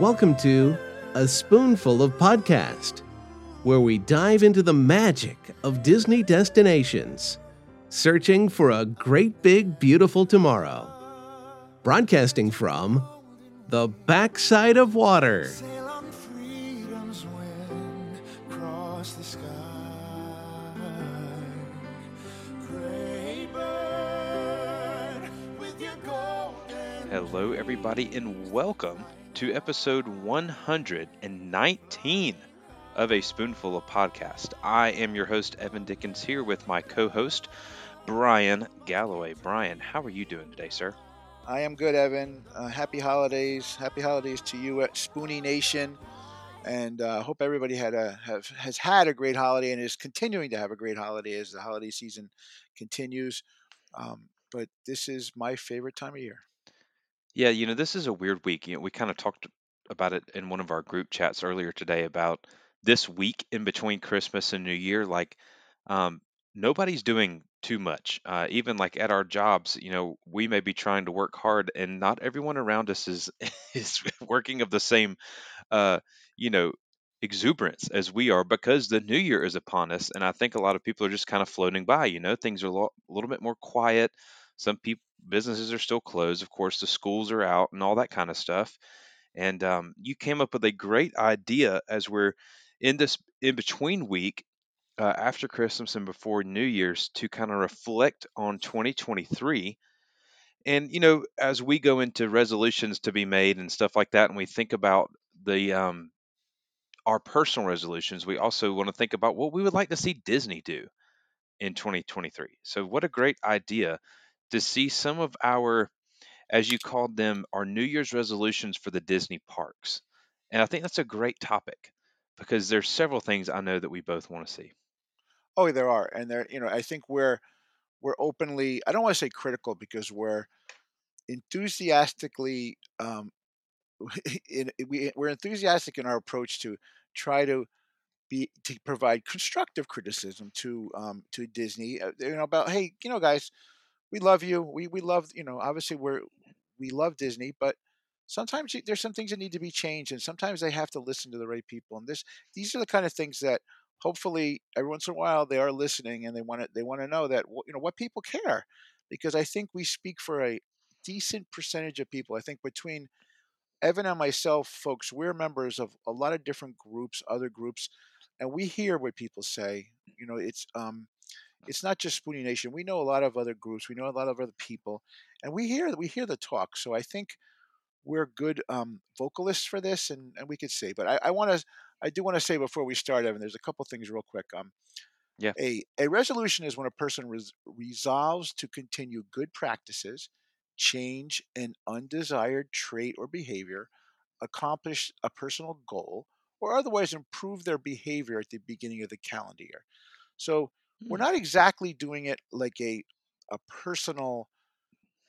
Welcome to A Spoonful of Podcast, where we dive into the magic of Disney destinations, searching for a great big beautiful tomorrow. Broadcasting from the backside of water. Hello, everybody, and welcome to episode 119 of A Spoonful of Podcast. I am your host, Evan Dickens, here with my co host, Bryan Galloway. Bryan, how are you doing today, sir? I am good, Evan. Uh, happy holidays. Happy holidays to you at Spoonie Nation. And uh, hope everybody had a have, has had a great holiday and is continuing to have a great holiday as the holiday season continues. Um, but this is my favorite time of year. Yeah, you know, this is a weird week. You know, we kind of talked about it in one of our group chats earlier today about this week in between Christmas and New Year. Like, um, nobody's doing too much. Uh, even like at our jobs, you know, we may be trying to work hard, and not everyone around us is is working of the same, uh, you know, exuberance as we are because the new year is upon us. And I think a lot of people are just kind of floating by. You know, things are a lo- a little bit more quiet. Some people businesses are still closed. Of course, the schools are out and all that kind of stuff. And um, you came up with a great idea as we're in this in between week uh, after Christmas and before New Year's to kind of reflect on 2023. And, you know, as we go into resolutions to be made and stuff like that, and we think about the um, our personal resolutions, we also want to think about what we would like to see Disney do in 2023. So, what a great idea to see some of our, as you called them, our New Year's resolutions for the Disney parks. And I think that's a great topic because there's several things I know that we both want to see. Oh, there are, and there. You know, I think we're we're openly. I don't want to say critical because we're enthusiastically. Um, in, we we're enthusiastic in our approach to try to be to provide constructive criticism to um, to Disney. Uh, you know about hey, you know, guys, we love you. We we love you know. Obviously, we're we love Disney, but sometimes you- there's some things that need to be changed, and sometimes they have to listen to the right people. And this these are the kind of things that hopefully every once in a while they are listening and they want to they want to know that you know what people care, because I think we speak for a decent percentage of people. I think between Evan and myself, folks, we're members of a lot of different groups, other groups, and we hear what people say. You know, it's um, it's not just Spoonie Nation. We know a lot of other groups. We know a lot of other people, and we hear we hear the talk. So I think we're good um, vocalists for this, and, and we could say. But I, I want to, I do want to say before we start, Evan. There's a couple things real quick. Um, Yeah. a a resolution is when a person res- resolves to continue good practices, change an undesired trait or behavior, accomplish a personal goal, or otherwise improve their behavior at the beginning of the calendar year. So we're Hmm. not exactly doing it like a a personal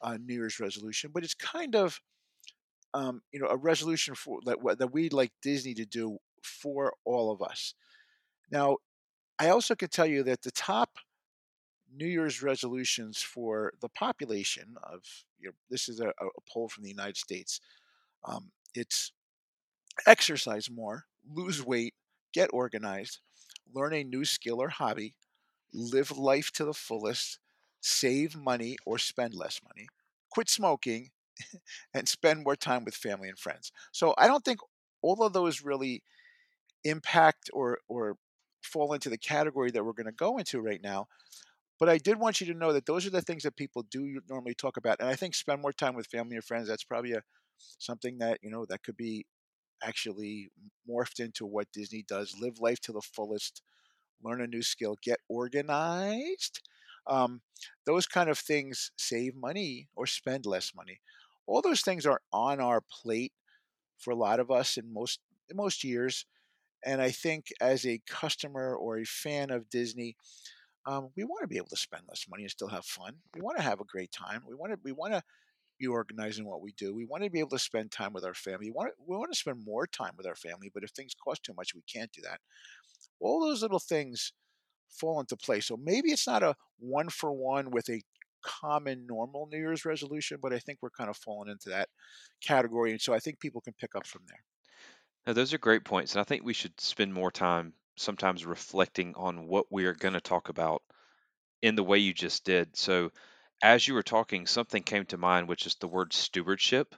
uh, New Year's resolution, but it's kind of um, you know a resolution for that that we'd like Disney to do for all of us. Now, I also could tell you that the top New Year's resolutions for the population of you know, this is a, a poll from the United States. Um, it's exercise more, lose weight, get organized, learn a new skill or hobby, live life to the fullest, save money or spend less money, quit smoking, and spend more time with family and friends. So I don't think all of those really impact or or fall into the category that we're going to go into right now. But I did want you to know that those are the things that people do normally talk about, and I think spend more time with family and friends. That's probably a something that you know that could be actually morphed into what Disney does. Live life to the fullest, learn a new skill, get organized. Um, those kind of things save money or spend less money. All those things are on our plate for a lot of us in most in most years. And I think as a customer or a fan of Disney, um, we want to be able to spend less money and still have fun. We want to have a great time. We want to we want to be organized in what we do. We want to be able to spend time with our family. We want to, we want to spend more time with our family, but if things cost too much, we can't do that. All those little things fall into place. So maybe it's not a one for one with a common normal New Year's resolution, but I think we're kind of falling into that category. And so I think people can pick up from there. Now, those are great points, and I think we should spend more time sometimes reflecting on what we are going to talk about in the way you just did. So, as you were talking, something came to mind, which is the word stewardship.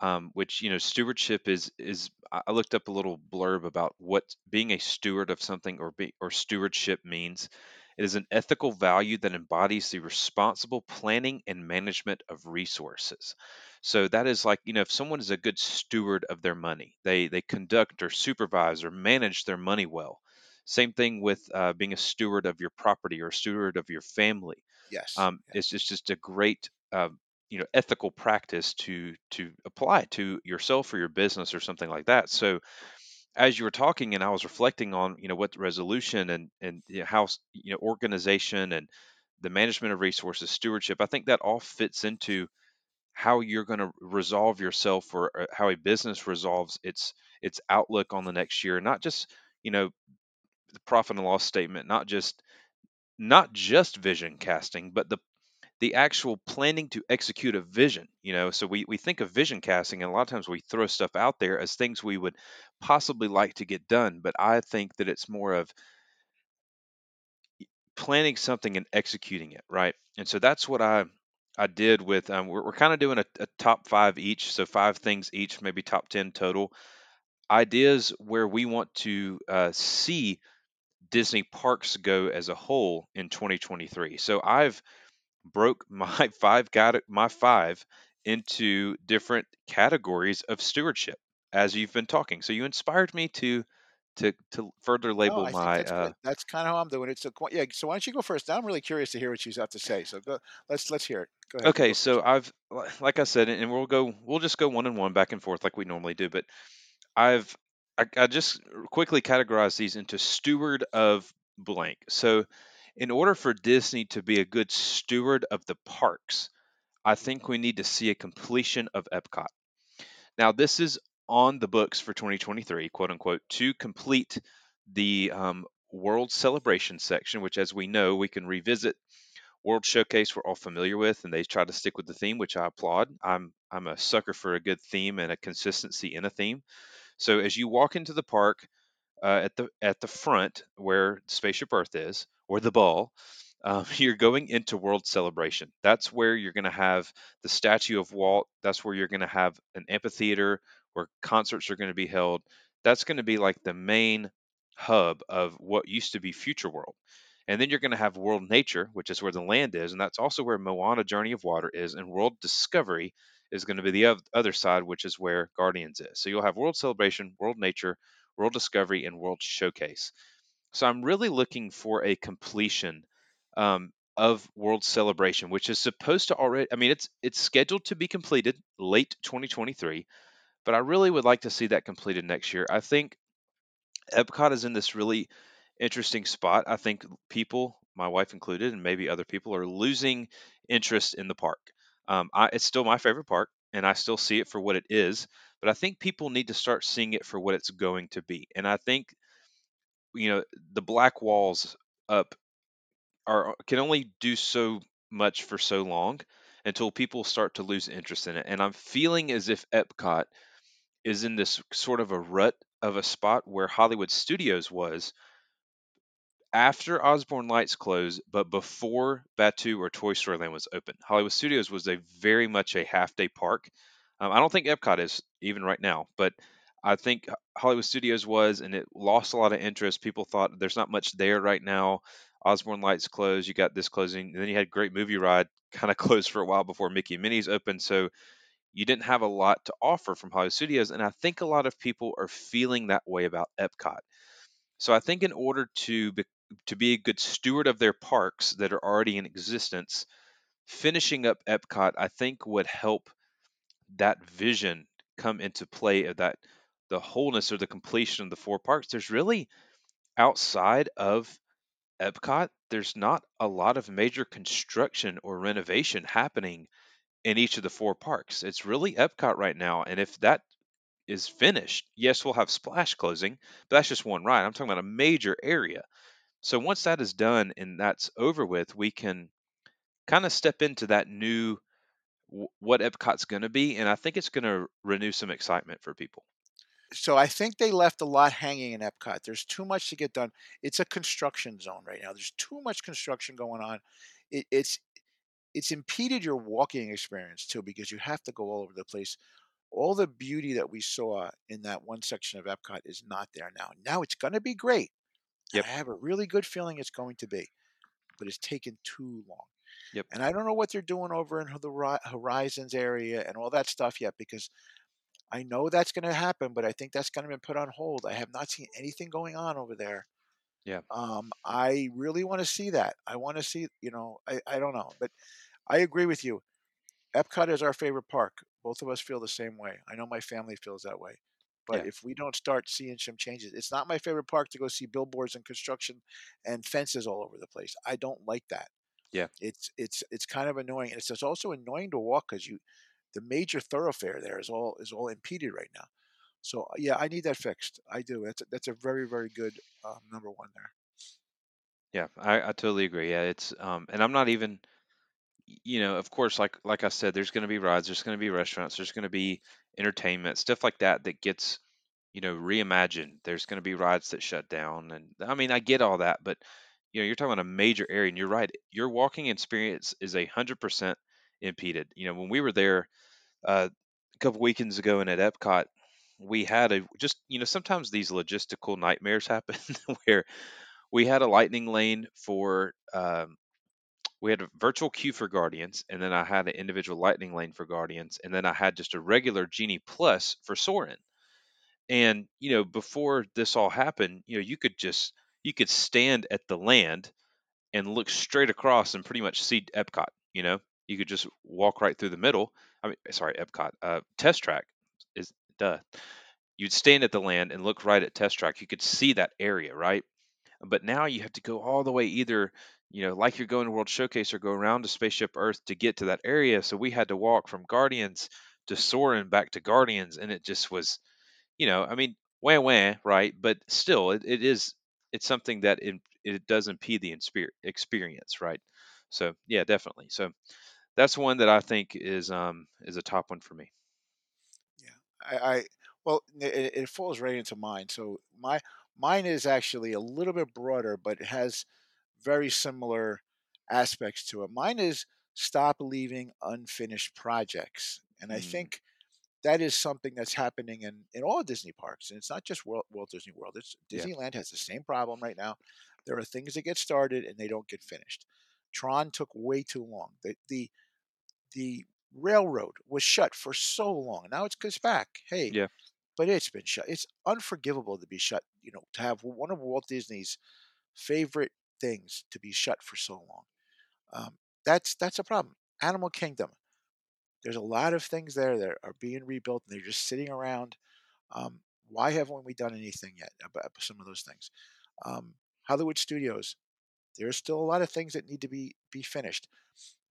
Um, which you know, stewardship is is. I looked up a little blurb about what being a steward of something or be or stewardship means. It is an ethical value that embodies the responsible planning and management of resources. So that is like, you know, if someone is a good steward of their money, they they conduct or supervise or manage their money well. Same thing with uh, being a steward of your property or a steward of your family Yes. um, Yeah. it's just, just a great uh, you know ethical practice to to apply to yourself or your business or something like that. So as you were talking and i was reflecting on you know what resolution and and you know, how you know organization and the management of resources stewardship i think that all fits into how you're going to resolve yourself or how a business resolves its its outlook on the next year. Not just you know the profit and loss statement not just not just vision casting but the the actual planning to execute a vision you know? So we, we think of vision casting and a lot of times we throw stuff out there as things we would possibly like to get done but i think that it's more of planning something and executing it right? And so that's what i i did with um, we're, we're kind of doing a, a top five each so five things each maybe top 10 total. Ideas where we want to uh, see disney parks go as a whole in 2023 so i've broke my five got my five into different categories of stewardship as you've been talking. So you inspired me to to to further label I think my that's uh. That's kinda how I'm doing it. So, yeah, so why don't you go first? Now I'm really curious to hear what you have to say. So go let's let's hear it. Go ahead. Okay, go so I've like I said and we'll go we'll just go one and one back and forth like we normally do, but I've I, I just quickly categorize these into steward of blank. So in order for Disney to be a good steward of the parks, I think we need to see a completion of Epcot. Now, this is on the books for 2023, quote unquote, to complete the um, World Celebration section, which, as we know, we can revisit. World Showcase, we're all familiar with, and they try to stick with the theme, which I applaud. I'm I'm a sucker for a good theme and a consistency in a theme. So as you walk into the park, uh, at the at the front where Spaceship Earth is, or the ball, um, you're going into World Celebration. That's where you're going to have the statue of Walt. That's where you're going to have an amphitheater where concerts are going to be held. That's going to be like the main hub of what used to be Future World. And then you're going to have World Nature, which is where the land is, and that's also where Moana Journey of Water is, and World Discovery is going to be the other side, which is where Guardians is. So you'll have World Celebration, World Nature, World Discovery, and World Showcase. So I'm really looking for a completion um, of World Celebration, which is supposed to already. I mean, it's it's scheduled to be completed late 2023, but I really would like to see that completed next year. I think Epcot is in this really interesting spot. I think people, my wife included, and maybe other people, are losing interest in the park. Um, I, it's still my favorite park, and I still see it for what it is. But I think people need to start seeing it for what it's going to be. And I think you know the black walls up are can only do so much for so long until people start to lose interest in it. And I'm feeling as if Epcot is in this sort of a rut of a spot where Hollywood Studios was after Osborne Lights closed, but before Batuu or Toy Story Land was open. Hollywood Studios was a very much a half day park. Um, I don't think Epcot is even right now, but I think Hollywood Studios was, and it lost a lot of interest. People thought there's not much there right now. Osborne Lights closed. You got this closing, and then you had Great Movie Ride kind of closed for a while before Mickey and Minnie's opened. So you didn't have a lot to offer from Hollywood Studios, and I think a lot of people are feeling that way about Epcot. So I think in order to be, to be a good steward of their parks that are already in existence, finishing up Epcot, I think would help that vision come into play of that the wholeness or the completion of the four parks. There's really outside of Epcot, there's not a lot of major construction or renovation happening in each of the four parks. It's really Epcot right now. And if that is finished, yes, we'll have Splash closing, but that's just one ride. I'm talking about a major area. So once that is done and that's over with, we can kind of step into that new what Epcot's going to be, and I think it's going to renew some excitement for people. So I think they left a lot hanging in Epcot. There's too much to get done. It's a construction zone right now. There's too much construction going on. It, it's it's impeded your walking experience too because you have to go all over the place. All the beauty that we saw in that one section of Epcot is not there now. Now it's going to be great. Yep. I have a really good feeling it's going to be, but it's taken too long. Yep. And I don't know what they're doing over in the Horizons area and all that stuff yet because I know that's going to happen, but I think that's going to be put on hold. I have not seen anything going on over there. Yeah. Um, I really want to see that. I want to see, you know, I, I don't know, but I agree with you. Epcot is our favorite park. Both of us feel the same way. I know my family feels that way. But Yeah. if we don't start seeing some changes, it's not my favorite park to go see billboards and construction and fences all over the place. I don't like that. Yeah. It's it's it's kind of annoying. It's just also annoying to walk because you the major thoroughfare there is all is all impeded right now. So yeah, I need that fixed. I do. That's a, that's a very very good um, number one there. Yeah, I, I totally agree. Yeah, it's um, and I'm not even, you know, of course, like like I said, there's going to be rides, there's going to be restaurants, there's going to be entertainment, stuff like that that gets, you know, reimagined. There's going to be rides that shut down, and I mean, I get all that, but you know, you're talking about a major area, and you're right. Your walking experience is a hundred percent impeded. You know, when we were there uh, a couple weekends ago and at Epcot, we had a just, you know, sometimes these logistical nightmares happen where we had a lightning lane for um, we had a virtual queue for guardians and then i had an individual lightning lane for guardians and then i had just a regular genie plus for Soarin' and you know before this all happened you know you could just you could stand at the land and look straight across and pretty much see epcot you know you could just walk right through the middle i mean sorry epcot uh test track is duh you'd stand at the land and look right at test track you could see that area right but now you have to go all the way either, you know, like you're going to World Showcase or go around to Spaceship Earth to get to that area. So we had to walk from Guardians to Soarin' back to Guardians, and it just was, you know, I mean, wah wah, right? But still, it, it is it's something that it, it does impede the experience, right? So yeah, definitely. So that's one that I think is um is a top one for me. Yeah, I, I well, it, it falls right into mine. So my mine is actually a little bit broader, but it has very similar aspects to it. Mine is stop leaving unfinished projects, and I Mm, think that is something that's happening in in all Disney parks, and it's not just Walt, Walt Disney World. It's yeah, Disneyland has the same problem right now. There are things that get started and they don't get finished. Tron took way too long. The the the railroad was shut for so long. Now it's it's back. Hey, yeah, but it's been shut. It's unforgivable to be shut. You know, to have one of Walt Disney's favorite things to be shut for so long. Um, that's that's a problem. Animal Kingdom. There's a lot of things there that are being rebuilt and they're just sitting around. Um, why haven't we done anything yet about some of those things? Um, Hollywood Studios. There's still a lot of things that need to be be finished.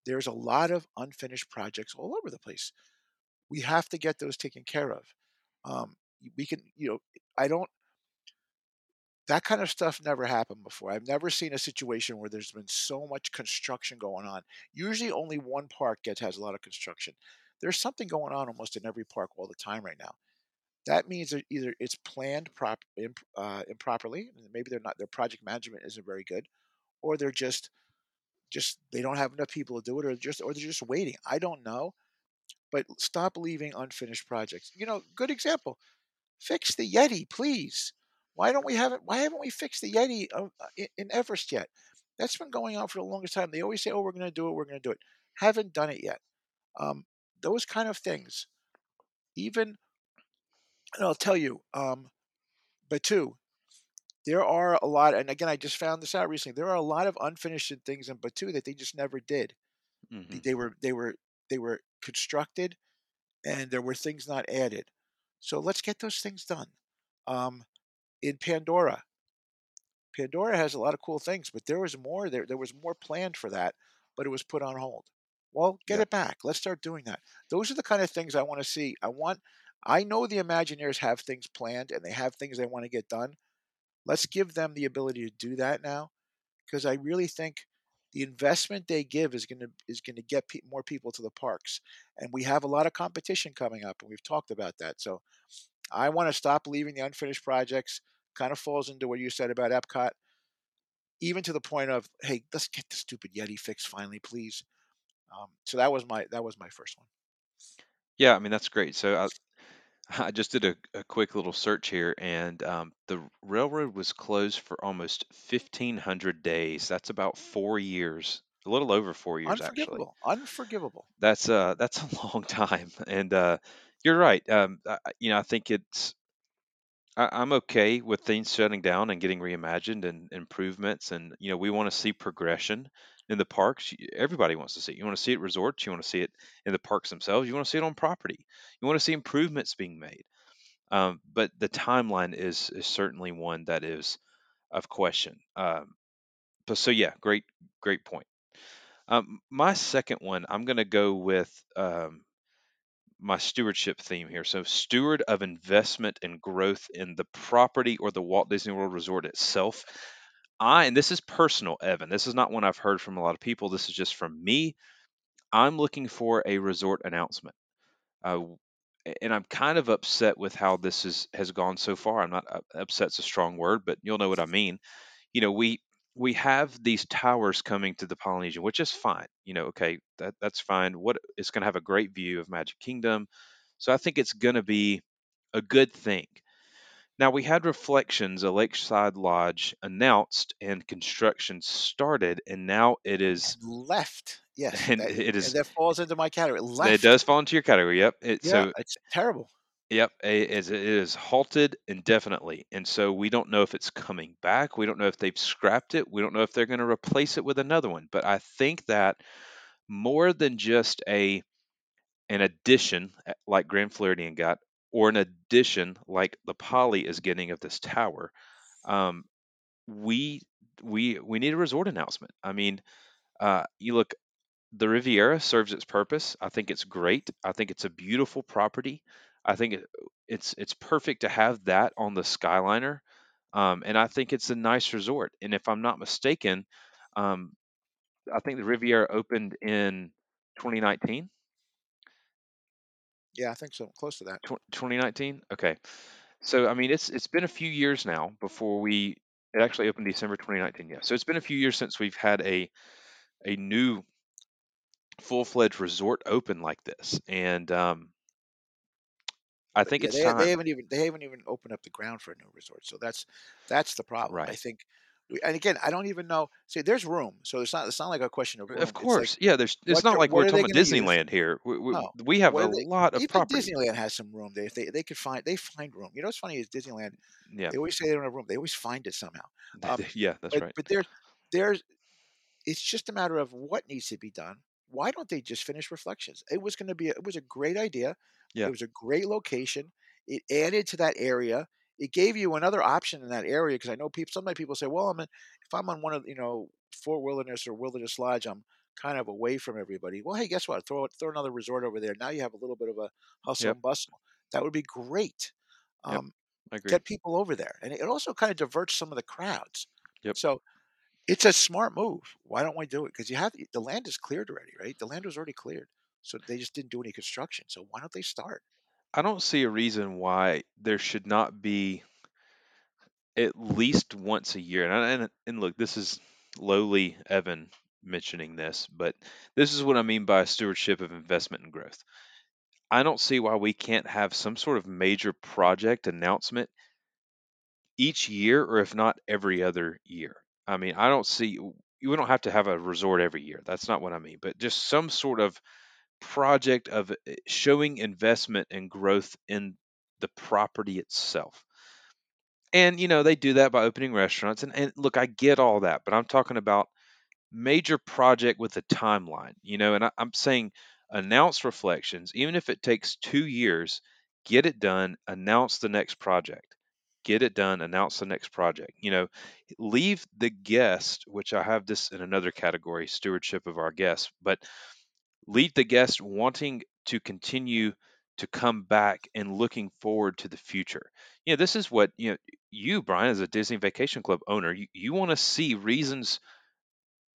There's a lot of unfinished projects all over the place. We have to get those taken care of. Um, we can, you know, I don't. That kind of stuff never happened before. I've never seen a situation where there's been so much construction going on. Usually, only one park gets has a lot of construction. There's something going on almost in every park all the time right now. That means that either it's planned prop uh, improperly, maybe they're not. Their project management isn't very good, or they're just just they don't have enough people to do it, or just or they're just waiting. I don't know, but stop leaving unfinished projects. You know, good example. Fix the Yeti, please. Why don't we have it? Why haven't we fixed the Yeti uh, uh, in, Everest yet? That's been going on for the longest time. They always say, "Oh, we're going to do it. We're going to do it." Haven't done it yet. Um, those kind of things. Even, and I'll tell you, um, but two, there are a lot. And again, I just found this out recently. There are a lot of unfinished things in Batuu that they just never did. hmm They were they were they were constructed, and there were things not added. So let's get those things done. Um, in Pandora, Pandora has a lot of cool things, but there was more there. There was more planned for that, but it was put on hold. Well, get yeah, it back. Let's start doing that. Those are the kind of things I want to see. I want. I know the Imagineers have things planned and they have things they want to get done. Let's give them the ability to do that now, because I really think the investment they give is going to is going to get pe- more people to the parks, and we have a lot of competition coming up, and we've talked about that. So I want to stop leaving the unfinished projects. Kind of falls into what you said about Epcot, even to the point of, hey, let's get the stupid Yeti fixed finally, please. Um, so that was my that was my first one. Yeah, I mean that's great. So I, just did a, a quick little search here, and um, the railroad was closed for almost 1,500 days. That's about four years, a little over four years actually. Unforgivable, unforgivable. That's uh that's a long time, and uh, you're right. Um, I- you know, I think it's I'm okay with things shutting down and getting reimagined and improvements, and you know, we want to see progression in the parks. Everybody wants to see. it. You want to see it at resorts. You want to see it in the parks themselves. You want to see it on property. You want to see improvements being made. Um, but the timeline is is certainly one that is of question. Um, but so yeah, great great point. Um, my second one, I'm going to go with um, my stewardship theme here. So, steward of investment and growth in the property or the Walt Disney World Resort itself. I, and this is personal, Evan, this is not one I've heard from a lot of people. This is just from me. I'm looking for a resort announcement. Uh, and I'm kind of upset with how this is, has gone so far. I'm not uh, upset's a strong word, but you'll know what I mean you know we we have these towers coming to the Polynesian, which is fine. You know, okay, that that's fine. What it's going to have a great view of Magic Kingdom, so I think it's going to be a good thing. Now we had reflections, a lakeside lodge announced and construction started, and now it is And left, yes, and that it and that falls into my category. it does fall into your category. Yep. It, yeah, so it's terrible. Yep, it is halted indefinitely, and so we don't know if it's coming back. We don't know if they've scrapped it. We don't know if they're going to replace it with another one. But I think that more than just a an addition uh, like Grand Floridian got, or an addition like the Poly is getting of this tower, um, we we we need a resort announcement. I mean, uh, you look the Riviera serves its purpose. I think it's great. I think it's a beautiful property. I think it, it's it's perfect to have that on the Skyliner, um, and I think it's a nice resort. And if I'm not mistaken, um, I think the Riviera opened in 2019. Yeah, I think so. Close to that. Tw- 2019. Okay, so I mean it's it's been a few years now before we it actually opened December 2019. Yeah, so it's been a few years since we've had a a new full-fledged resort open like this, and um, I But think yeah, it's they they haven't even they haven't even opened up the ground for a new resort. So that's that's the problem. I think, and again, I don't even know. See, there's room, so it's not it's not like a question of Of room. Like course, yeah. There's. It's not like we're talking about to use? Disneyland here. We, we, No, we have what a they? lot of Even property. Disneyland has some room. They if they they could find they find room. You know what's funny is Disneyland. Yeah, They always say they don't have room. They always find it somehow. Um, yeah, that's but right. but there's there's it's just a matter of what needs to be done. Why don't they just finish Reflections? It was going to be a, it was a great idea. Yeah. It was a great location. It added to that area. It gave you another option in that area because I know people. Sometimes people say, "Well, I'm in, if I'm on one of you know Fort Wilderness or Wilderness Lodge, I'm kind of away from everybody." Well, hey, guess what? Throw throw another resort over there. Now you have a little bit of a hustle Yep. and bustle. That would be great. Yep. Um, I agree. get people over there, and it also kind of diverts some of the crowds. Yep. So it's a smart move. Why don't we do it? Because you have the land is cleared already, right? The land was already cleared, so they just didn't do any construction. So why don't they start? I don't see a reason why there should not be at least once a year. And and, and look, this is lowly Evan mentioning this, but this is what I mean by stewardship of investment and growth. I don't see why we can't have some sort of major project announcement each year, or if not every other year. I mean, I don't see we don't have to have a resort every year. That's not what I mean, but just some sort of project of uh, showing investment and growth in the property itself. And you know, they do that by opening restaurants. And, and look, I get all that, but I'm talking about major project with a timeline, you know, and I, I'm saying announce reflections, even if it takes two years, get it done, announce the next project. Get it done, announce the next project. You know, leave the guest, which I have this in another category, stewardship of our guests, but leave the guest wanting to continue to come back and looking forward to the future. You know, this is what, you know, you, Bryan, as a Disney Vacation Club owner, you, you want to see reasons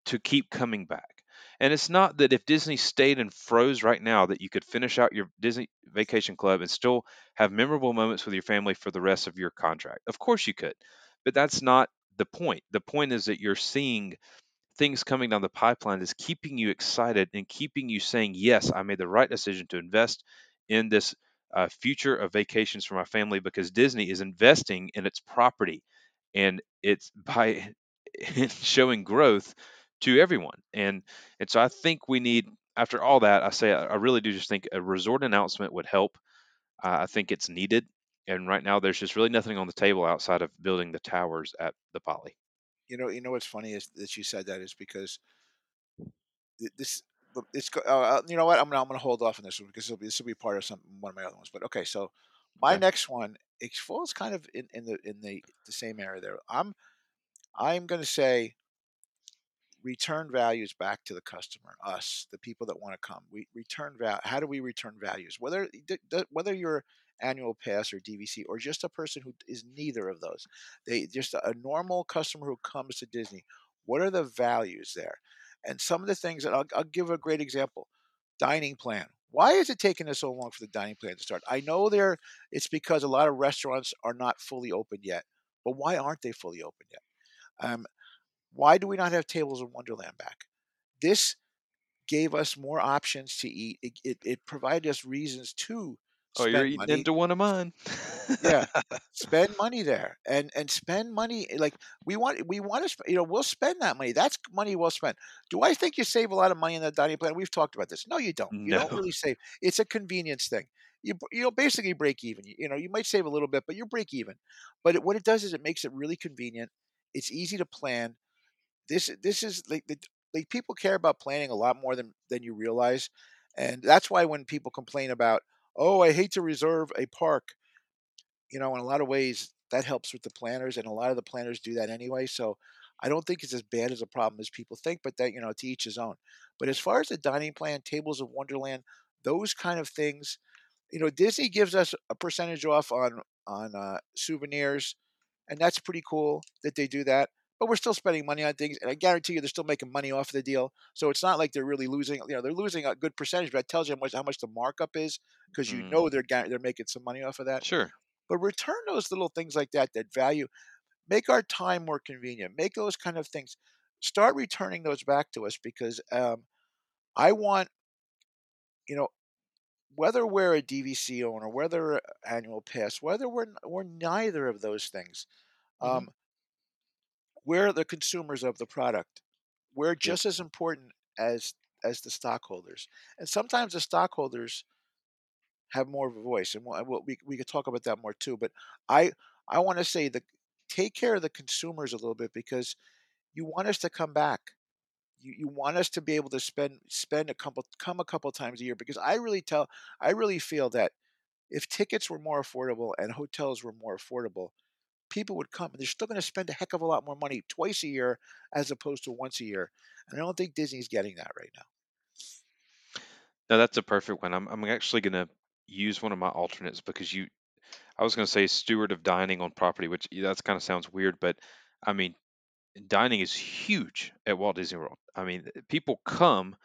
to keep coming back. And it's not that if Disney stayed and froze right now that you could finish out your Disney Vacation Club and still have memorable moments with your family for the rest of your contract. Of course you could. But that's not the point. The point is that you're seeing things coming down the pipeline that's keeping you excited and keeping you saying, Yes, I made the right decision to invest in this uh, future of vacations for my family because Disney is investing in its property and it's by showing growth to everyone. And and so I think we need after all that, I say I really do just think a resort announcement would help. Uh, I think it's needed. And right now, there's just really nothing on the table outside of building the towers at the Poly. You know, you know what's funny is that you said that is because th- this it's go- uh, you know what I'm gonna I'm gonna hold off on this one because it'll be, this will be part of some one of my other ones. But okay, so my Okay. next one it falls kind of in, in the in the the same area there. I'm I'm gonna say return values back to the customer, us, the people that want to come. We return value. How do we return values? Whether whether you're annual pass or DVC or just a person who is neither of those, they just a normal customer who comes to Disney. What are the values there? And some of the things that I'll, I'll give a great example. Dining plan. Why is it taking us so long for the dining plan to start? I know there it's because a lot of restaurants are not fully open yet. But why aren't they fully open yet? Um, why do we not have tables in Wonderland back? This gave us more options to eat. It, it, it provided us reasons to Oh, you're spend eating money. into one of mine. Yeah, spend money there, and and spend money like we want. We want to, sp- you know, we'll spend that money. That's money well spent. Do I think you save a lot of money in the dining plan? We've talked about this. No, you don't. You don't really save. It's a convenience thing. You you'll basically break even. You, you know, you might save a little bit, but you break even. But it, what it does is it makes it really convenient. It's easy to plan this this is like the like people care about planning a lot more than than you realize and that's why when people complain about oh i hate to reserve a park you know in a lot of ways that helps with the planners and a lot of the planners do that anyway so i don't think it's as bad as a problem as people think but that you know to each his own but as far as the dining plan tables of wonderland those kind of things you know disney gives us a percentage off on on uh, souvenirs and that's pretty cool that they do that. But we're still spending money on things, and I guarantee you, they're still making money off the deal. So it's not like they're really losing. You know, they're losing a good percentage, but that tells you how much how much the markup is because you Mm, know they're they're making some money off of that. sure. But return those little things like that that value, make our time more convenient, make those kind of things. Start returning those back to us because um, I want you know whether we're a DVC owner, whether annual pass, whether we're we're neither of those things. hmm Um, we're the consumers of the product. We're just as important as as the stockholders, and sometimes the stockholders have more of a voice, and we'll, we'll- we we could talk about that more too. But I I want to say that take care of the consumers a little bit because you want us to come back. You, you want us to be able to spend spend a couple come a couple times a year because I really tell I really feel that if tickets were more affordable and hotels were more affordable, people would come and they're still going to spend a heck of a lot more money twice a year as opposed to once a year. And I don't think Disney's getting that right now. No, that's a perfect one. I'm I'm actually gonna use one of my alternates because you I was gonna say steward of dining on property, which that's kind of sounds weird, but I mean dining is huge at Walt Disney World. I mean people come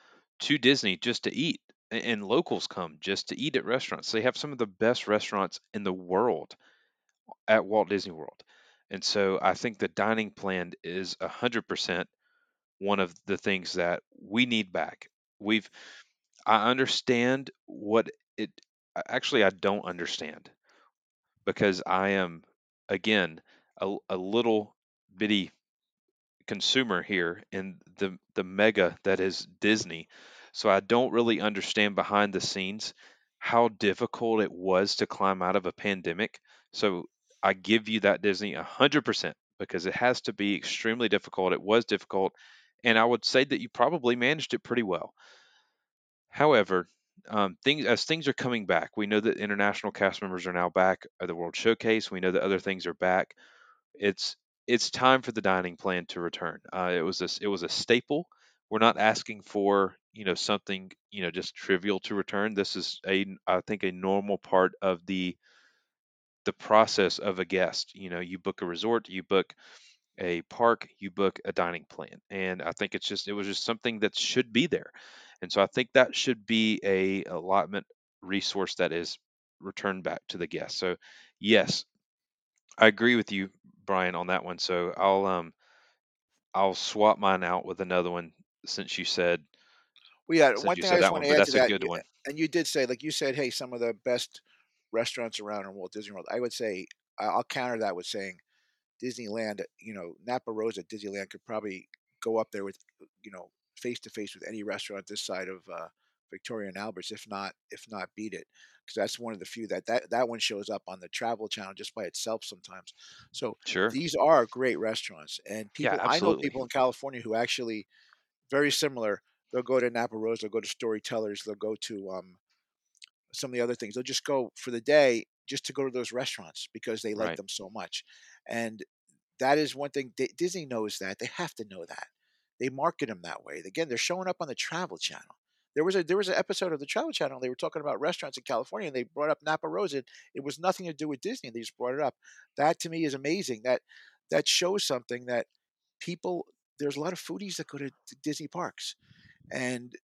to Disney just to eat, and locals come just to eat at restaurants. They have some of the best restaurants in the world at Walt Disney World, and so I think the dining plan is a hundred percent one of the things that we need back. We've I understand what it actually I don't understand because I am again a, a little bitty consumer here in the the mega that is Disney. So I don't really understand behind the scenes how difficult it was to climb out of a pandemic. So I give you that Disney 100% because it has to be extremely difficult. It was difficult and I would say that you probably managed it pretty well. However, um, things as things are coming back, we know that international cast members are now back at the World Showcase. We know that other things are back. It's it's time for the dining plan to return. Uh, it was a, it was a staple. We're not asking for you know something you know just trivial to return. This is a I think a normal part of the the process of a guest. You know, you book a resort, you book a park, you book a dining plan. And I think it's just it was just something that should be there. And so I think that should be a allotment resource that is returned back to the guest. So yes, I agree with you, Bryan, on that one. So I'll um I'll swap mine out with another one since you said Well, yeah, since one you thing I just that want one, to but add to that's a that, good one. and you did say, like you said, hey, some of the best restaurants around in Walt Disney World. I would say I'll counter that with saying Disneyland, you know, Napa Rose at Disneyland could probably go up there with, you know, face to face with any restaurant this side of uh, Victoria and Alberts, if not, if not beat it, because that's one of the few that that that one shows up on the Travel Channel just by itself sometimes. So Sure. these are great restaurants, and people Yeah, people I know people in California who actually very similar. They'll go to Napa Rose, they'll go to Storytellers, they'll go to um, some of the other things. They'll just go for the day just to go to those restaurants because they like Right. them so much. And that is one thing Di- Disney knows that. They have to know that. They market them that way. Again, they're showing up on the Travel Channel. There was a there was an episode of the Travel Channel. They were talking about restaurants in California, and they brought up Napa Rose. And it was nothing to do with Disney. They just brought it up. That to me is amazing. That that shows something that people. There's a lot of foodies that go to, to Disney parks, and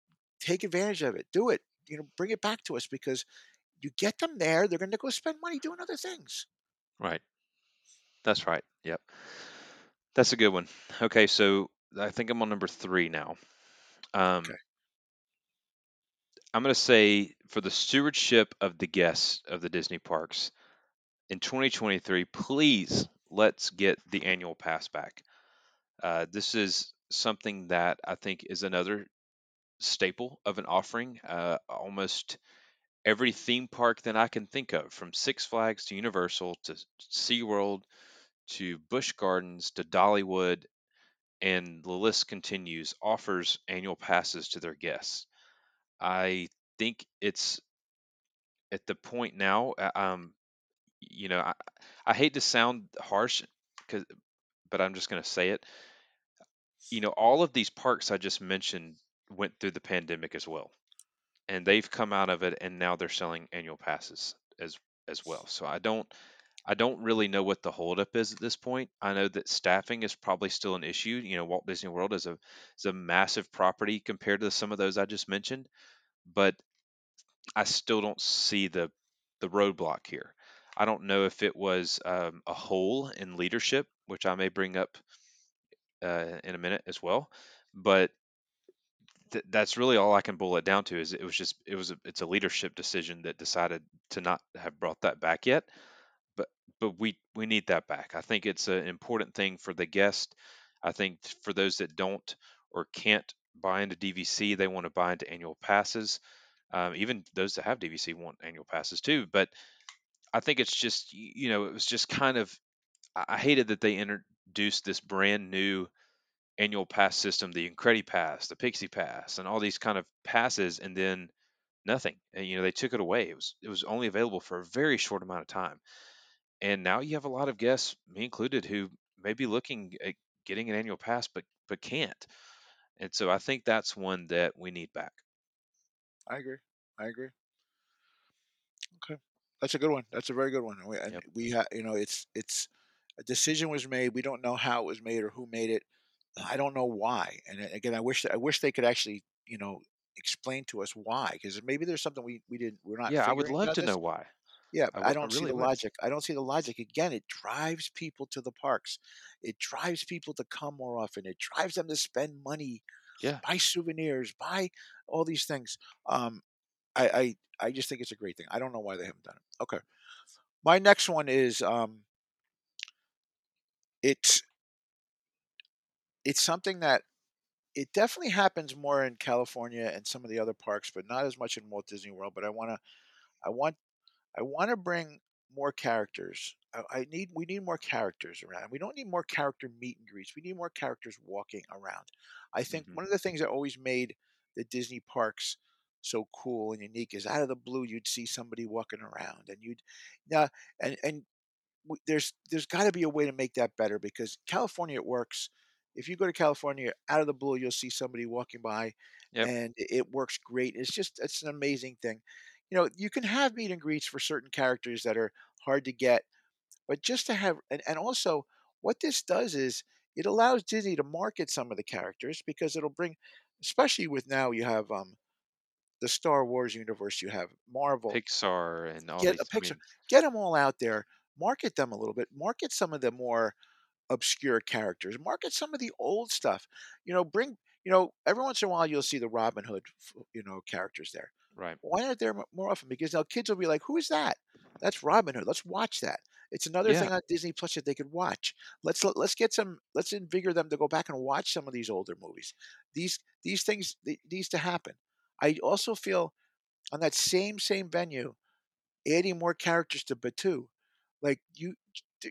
take advantage of it. Do it. You know, bring it back to us because you get them there, they're going to go spend money doing other things. Right. That's right. Yep. That's a good one. Okay, so I think I'm on number three now. Um, Okay. I'm going to say for the stewardship of the guests of the Disney parks in 2023, please let's get the annual pass back. Uh, this is something that I think is another staple of an offering. Uh, almost every theme park that I can think of, from Six Flags to Universal to SeaWorld to Busch Gardens to Dollywood, and the list continues, offers annual passes to their guests. I think it's at the point now, uh, um, you know, I, I hate to sound harsh, 'cause, but I'm just going to say it. You know, all of these parks I just mentioned went through the pandemic as well, and they've come out of it, and now they're selling annual passes as as well. So I don't I don't really know what the holdup is at this point. I know that staffing is probably still an issue. You know, Walt Disney World is a is a massive property compared to some of those I just mentioned, but I still don't see the the roadblock here. I don't know if it was um, a hole in leadership, which I may bring up uh, in a minute as well, but th- that's really all I can boil it down to. Is it was just it was a, it's a leadership decision that decided to not have brought that back yet but but we we need that back. I think it's an important thing for the guest. I think for those that don't or can't buy into DVC, they want to buy into annual passes. Um, even those that have DVC want annual passes too. But I think it's just you know it was just kind of I I hated that they introduced this brand new annual pass system, the Incredi Pass, the Pixie Pass, and all these kind of passes, and then nothing. And, you know they took it away. It was it was only available for a very short amount of time and now you have a lot of guests, me included, who may be looking at getting an annual pass but but can't. And so I think that's one that we need back. I agree. I agree. Okay, that's a good one. That's a very good one. We, Yep. we ha- you know, it's it's a decision was made. We don't know how it was made or who made it. I don't know why. And again, I wish I wish they could actually, you know, explain to us why. Because maybe there's something we we didn't we're not Yeah, I would love to this. know why. Yeah, I I don't see really the would. logic. I don't see the logic. Again, it drives people to the parks. It drives people to come more often. It drives them to spend money, Yeah. buy souvenirs, buy all these things. Um, I, I I just think it's a great thing. I don't know why they haven't done it. Okay, my next one is um, it's it's something that it definitely happens more in California and some of the other parks, but not as much in Walt Disney World. But I want to I want I want to bring more characters. I, I need we need more characters around. We don't need more character meet and greets. We need more characters walking around. I think hmm one of the things that always made the Disney parks so cool and unique is out of the blue you'd see somebody walking around and you'd now and and w- there's there's got to be a way to make that better because California it works. If you go to California, out of the blue, you'll see somebody walking by, Yep. and it works great. It's just it's an amazing thing. You know, you can have meet and greets for certain characters that are hard to get, but just to have and, and also what this does is it allows Disney to market some of the characters because it'll bring, especially with now you have um the Star Wars universe, you have Marvel, Pixar and all get a these. I picture, mean, get them all out there, market them a little bit, market some of the more obscure characters, market some of the old stuff. You know, bring you know every once in a while you'll see the Robin Hood, you know, characters there. right. Why aren't there more often? Because now kids will be like, "Who is that? That's Robin Hood. Let's watch that." It's another Yeah. thing on Disney Plus that they could watch. Let's let- let's get some. Let's invigorate them to go back and watch some of these older movies. These these things th- needs to happen. I also feel on that same same venue, adding more characters to Batuu. Like you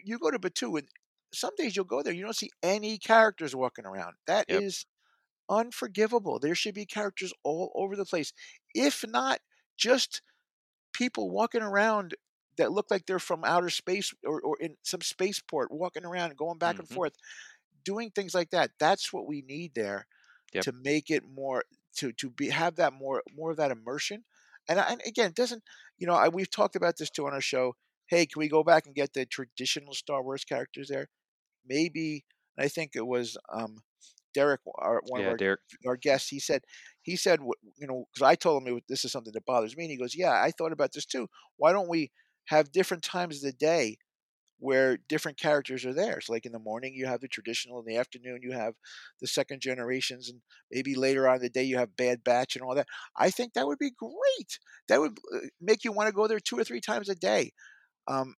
you go to Batuu and some days you'll go there, you don't see any characters walking around. That Yep. is unforgivable. There should be characters all over the place. If not just people walking around that look like they're from outer space or, or in some spaceport walking around and going back and Mhm. forth doing things like that that's what we need there Yep. to make it more to to be have that more more of that immersion and, I, and again it doesn't you know I, we've talked about this too on our show hey can we go back and get the traditional star wars characters there maybe i think it was um derek our, one of our Derek. our guest, he said, he said, you know, because I told him was- this is something that bothers me, and he goes, yeah, I thought about this too. Why don't we have different times of the day where different characters are there? So, like in the morning, you have the traditional. In the afternoon, you have the second generations, and maybe later on in the day, you have Bad Batch and all that. I think that would be great. That would uh, make you want to go there two or three times a day. Um,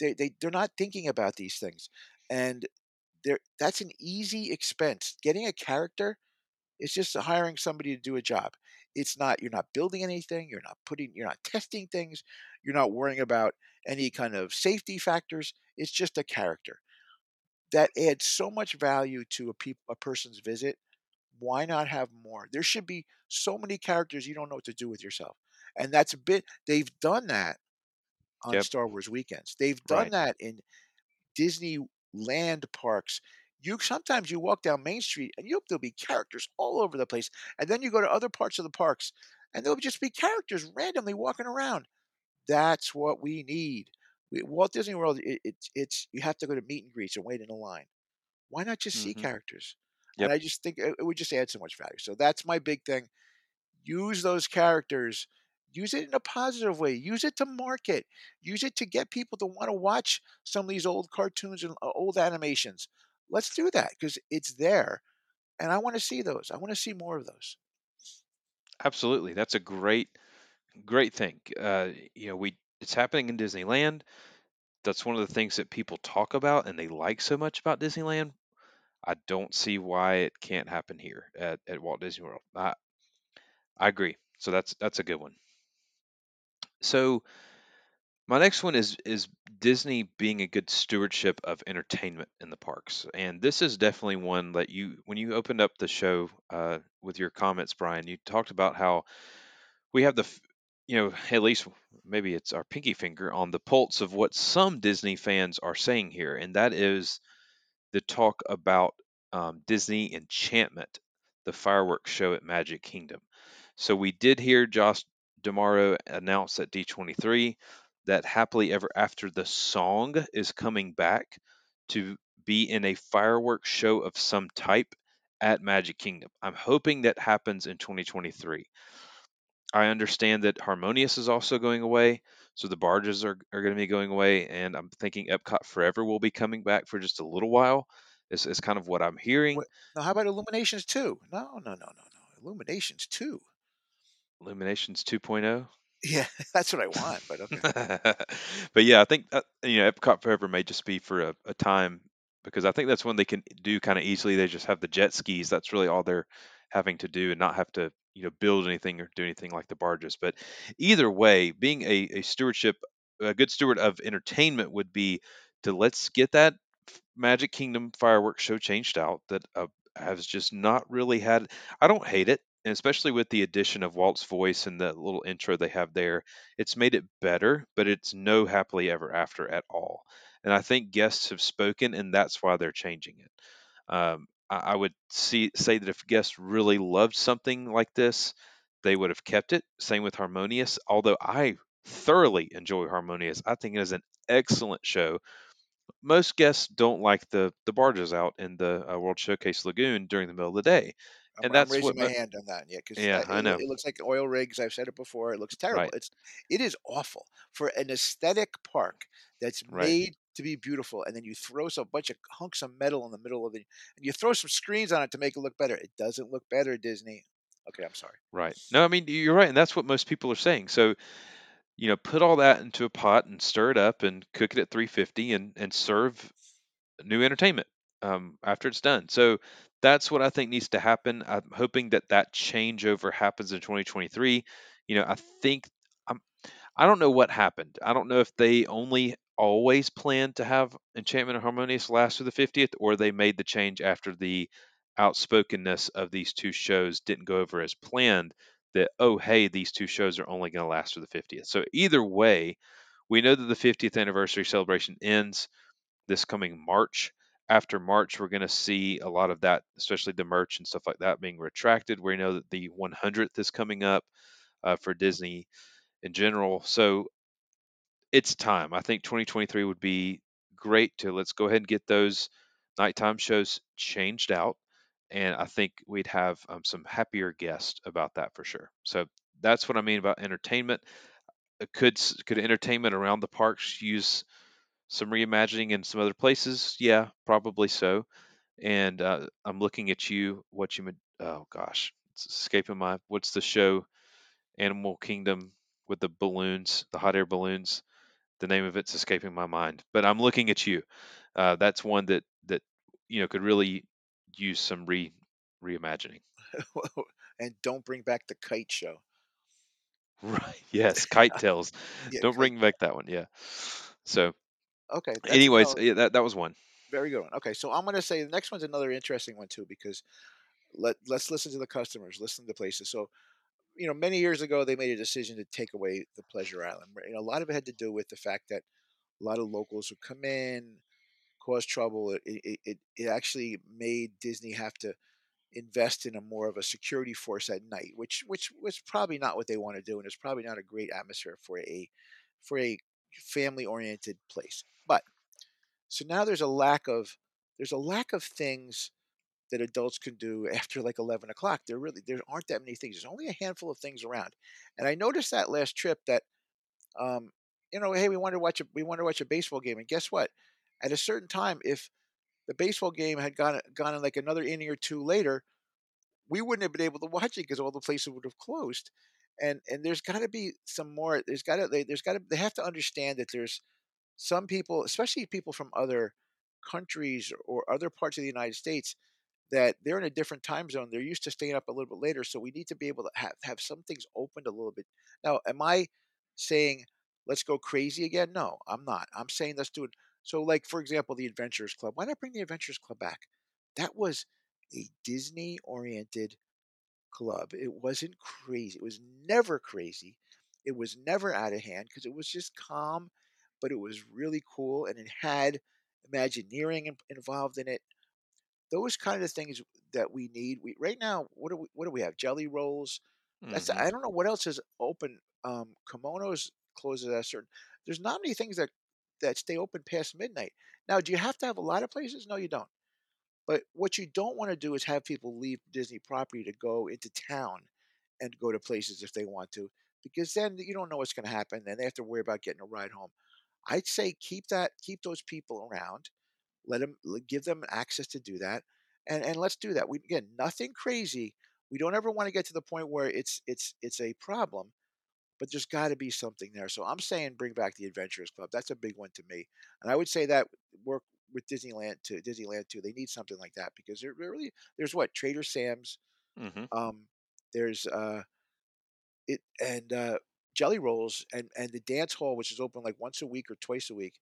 they they they're not thinking about these things, and they're that's an easy expense. Getting a character it's just hiring somebody to do a job. It's not you're not building anything, you're not putting you're not testing things, you're not worrying about any kind of safety factors. It's just a character. That adds so much value to a peop, a person's visit. Why not have more? There should be so many characters you don't know what to do with yourself. And that's a bit they've done that on Yep. Star Wars weekends. They've done Right. that in Disneyland parks. You sometimes you walk down Main Street and you'll there'll be characters all over the place, and then you go to other parts of the parks, and there'll just be characters randomly walking around. That's what we need. We, Walt Disney World, it, it's it's you have to go to meet and greets and wait in a line. Why not just see Mhm. characters? Yep. And I just think it, it would just add so much value. So that's my big thing. Use those characters. Use it in a positive way. Use it to market. Use it to get people to want to watch some of these old cartoons and uh, old animations. Let's do that because it's there, and I want to see those. I want to see more of those. Absolutely. That's a great, great thing. Uh, you know, we it's happening in Disneyland. That's one of the things that people talk about and they like so much about Disneyland. I don't see why it can't happen here at, at Walt Disney World. I I agree. So that's that's a good one. So my next one is is Disney being a good stewardship of entertainment in the parks, and this is definitely one that you when you opened up the show uh, with your comments, Bryan, you talked about how we have the you know at least maybe it's our pinky finger on the pulse of what some Disney fans are saying here, and that is the talk about um, Disney Enchantment, the fireworks show at Magic Kingdom. So we did hear Josh D'Amaro announced at D23 that Happily Ever After the song is coming back to be in a fireworks show of some type at Magic Kingdom. I'm hoping that happens in 2023. I understand that Harmonious is also going away, so the barges are, are going to be going away, and I'm thinking Epcot Forever will be coming back for just a little while. Is kind of what I'm hearing. Now, how about Illuminations two? No, no, no, no, no. Illuminations two. Illuminations 2.0. Yeah, that's what I want. But okay. but yeah, I think uh, you know Epcot Forever may just be for a, a time because I think that's one they can do kind of easily. They just have the jet skis. That's really all they're having to do, and not have to you know build anything or do anything like the barges. But either way, being a, a stewardship, a good steward of entertainment would be to let's get that Magic Kingdom fireworks show changed out that uh, has just not really had. I don't hate it and especially with the addition of Walt's voice and the little intro they have there, it's made it better, but it's no happily ever after at all. And I think guests have spoken, and that's why they're changing it. Um, I, I would see say that if guests really loved something like this, they would have kept it. Same with Harmonious, although I thoroughly enjoy Harmonious. I think it is an excellent show. most guests don't like the the barges out in the uh, World Showcase Lagoon during the middle of the day, I'm, and I'm that's raising what. my hand on that, yeah, because yeah, I it, know. it looks like oil rigs. I've said it before. It looks terrible. Right, It's it is awful for an aesthetic park that's right, made to be beautiful, and then you throw some bunch of hunks of metal in the middle of it, and you throw some screens on it to make it look better. It doesn't look better, Disney. Okay, I'm sorry. right. No, I mean you're right, and that's what most people are saying. So you know, put all that into a pot and stir it up and cook it at 350 and and serve new entertainment um, after it's done. So that's what I think needs to happen. I'm hoping that that changeover happens in 2023. You know, I think I'm. I don't know what happened. I don't know if they only always planned to have Enchantment and Harmonious last through the 50th, or they made the change after the outspokenness of these two shows didn't go over as planned. That oh hey, these two shows are only going to last through the 50th. So either way, we know that the 50th anniversary celebration ends this coming March. After March, we're going to see a lot of that, especially the merch and stuff like that, being retracted. We know that the 100th is coming up uh, for Disney in general. So it's time. I think 2023 would be great to let's go ahead and get those nighttime shows changed out. And I think we'd have um, some happier guests about that for sure. So that's what I mean about entertainment. Uh, Could could entertainment around the parks use some reimagining in some other places? Yeah, probably so. And uh, I'm looking at you. What you? Oh gosh, it's escaping my. What's the show? Animal Kingdom with the balloons, the hot air balloons. The name of it's escaping my mind, but I'm looking at you. Uh, that's one that that you know could really use some re reimagining. and don't bring back the kite show. Right. Yes. Kite Tails. Yeah, Don't kite. bring back that one. Yeah. So, Okay, anyways, yeah, that that was one. very good one. Okay, so I'm gonna say the next one's another interesting one too because let let's listen to the customers, listen to places. So you know, many years ago, they made a decision to take away the Pleasure Island. You know, a lot of it had to do with the fact that a lot of locals would come in, cause trouble. It it, it, it actually made Disney have to invest in a more of a security force at night, which which was probably not what they want to do, and it's probably not a great atmosphere for a for a family oriented place. But so now there's a lack of there's a lack of things that adults can do after like 11 o'clock. There really there aren't that many things. There's only a handful of things around. And I noticed that last trip that um, you know, hey, we wanted to watch a we wanted to watch a baseball game, and guess what? At a certain time, if the baseball game had gone gone in like another inning or two later, we wouldn't have been able to watch it because all the places would have closed. And and there's got to be some more. There's got to there's got to they have to understand that there's some people, especially people from other countries or other parts of the United States, that they're in a different time zone. They're used to staying up a little bit later, so we need to be able to have have some things opened a little bit. Now, am I saying let's go crazy again? No, I'm not. I'm saying let's do it. So, like for example, the Adventurers Club. Why not bring the Adventurers Club back? That was a Disney oriented club. It wasn't crazy. It was never crazy. It was never out of hand because it was just calm, but it was really cool and it had Imagineering involved in it. Those kind of things that we need. We right now, what do we what do we have? Jelly rolls. That's hmm I don't know what else is open. Um, kimonos closes at a certain. There's not many things that that stay open past midnight. Now, do you have to have a lot of places? No, you don't. But what you don't want to do is have people leave Disney property to go into town and go to places if they want to, because then you don't know what's going to happen. Then they have to worry about getting a ride home. I'd say keep that, keep those people around. Let them, give them access to do that, and and let's do that. We again, nothing crazy. We don't ever want to get to the point where it's it's it's a problem, but there's got to be something there. So I'm saying bring back the Adventurers Club. That's a big one to me, and I would say that work with Disneyland to Disneyland too. They need something like that because there really there's what Trader Sam's, hmm um, there's uh it and uh, Jelly Rolls and and the dance hall which is open like once a week or twice a week.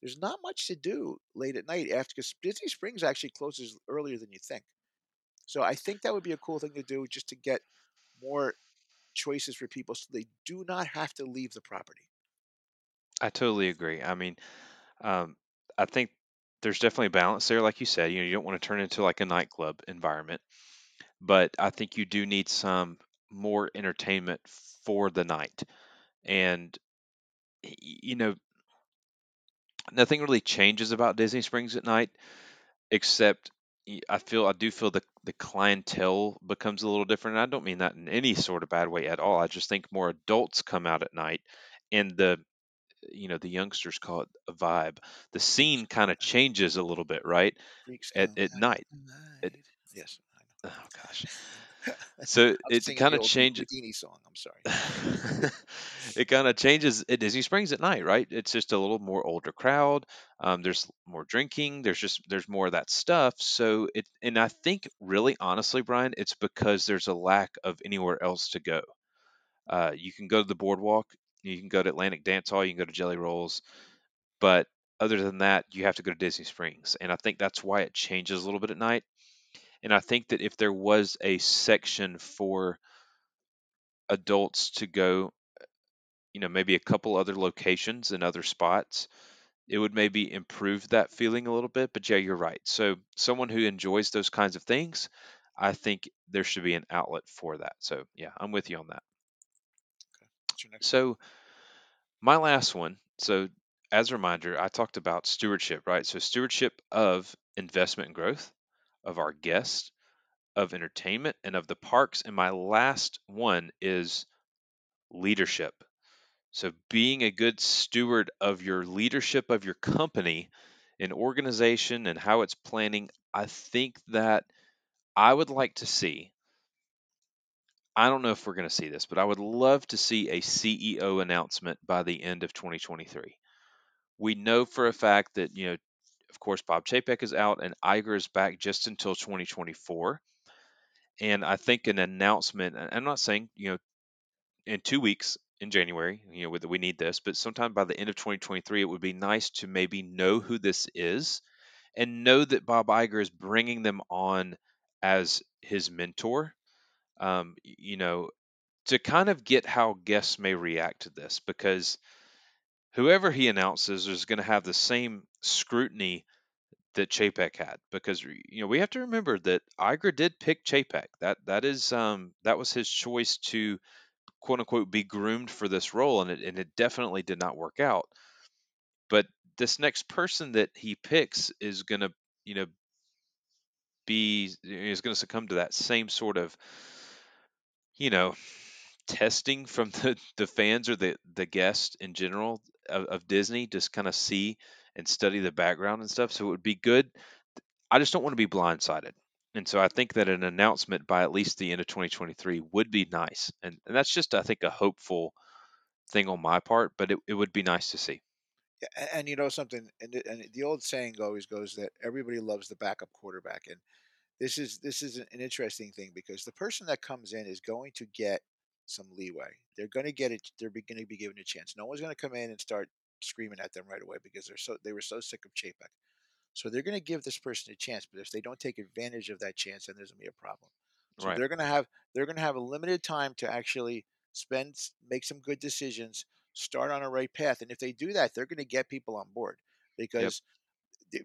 There's not much to do late at night after because Disney Springs actually closes earlier than you think. So I think that would be a cool thing to do just to get more choices for people so they do not have to leave the property. I totally agree. I mean, um, I think there's definitely a balance there, like you said. You know, you don't want to turn into like a nightclub environment, but I think you do need some more entertainment for the night. And you know, nothing really changes about Disney Springs at night, except I feel I do feel the the clientele becomes a little different. And I don't mean that in any sort of bad way at all. I just think more adults come out at night, and the you know the youngsters call it a vibe. The scene kind of changes a little bit, right? At at night. Yes, I Oh gosh. So it kind of changes. Houdini song. I'm sorry. it kind of changes at Disney Springs at night, right? It's just a little more older crowd. Um, there's more drinking. There's just there's more of that stuff. So it and I think really honestly, Bryan, it's because there's a lack of anywhere else to go. Uh, you can go to the boardwalk. You can go to Atlantic Dance Hall. You can go to Jelly Rolls. But other than that, you have to go to Disney Springs, and I think that's why it changes a little bit at night. And I think that if there was a section for adults to go you know maybe a couple other locations and other spots it would maybe improve that feeling a little bit but yeah you're right so someone who enjoys those kinds of things i think there should be an outlet for that so yeah i'm with you on that Your next so my last one so as a reminder i talked about stewardship right so stewardship of investment and growth of our guests of entertainment and of the parks and my last one is leadership So, being a good steward of your leadership of your company and organization and how it's planning, I think that I would like to see. I don't know if we're going to see this, but I would love to see a CEO announcement by the end of 2023. We know for a fact that, you know, of course, Bob Chapek is out and Iger is back just until 2024. And I think an announcement, I'm not saying, you know, in two weeks in January, you know, we need this, but sometime by the end of 2023, it would be nice to maybe know who this is and know that Bob Iger is bringing them on as his mentor. Um, you know, to kind of get how guests may react to this, because whoever he announces is going to have the same scrutiny that Chapek had. Because you know, we have to remember that Iger did pick Chapek. That that is um, that was his choice to quote unquote be groomed for this role and it, and it definitely did not work out but this next person that he picks is going to you know be is going to succumb to that same sort of you know testing from the the fans or the the guest in general of, of disney just kind of see and study the background and stuff. So it would be good i just don't want to be blindsided. And so i think that an announcement by at least the end of 2023 would be nice. And, and that's just i think a hopeful thing on my part, but it, it would be nice to see. Yeah, a- and you know something, and and the old saying always goes that everybody loves the backup quarterback, and this is this is an interesting thing because the person that comes in is going to get some leeway. They're going to get it. They're going to be given a chance. No one's going to come in and start screaming at them right away because they're so they were so sick of Chapek. So they're going to give this person a chance. But if they don't take advantage of that chance, then there's going to be a problem. So Right. they're going to have they're going to have a limited time to actually spend make some good decisions, start on a right path, and if they do that, they're going to get people on board because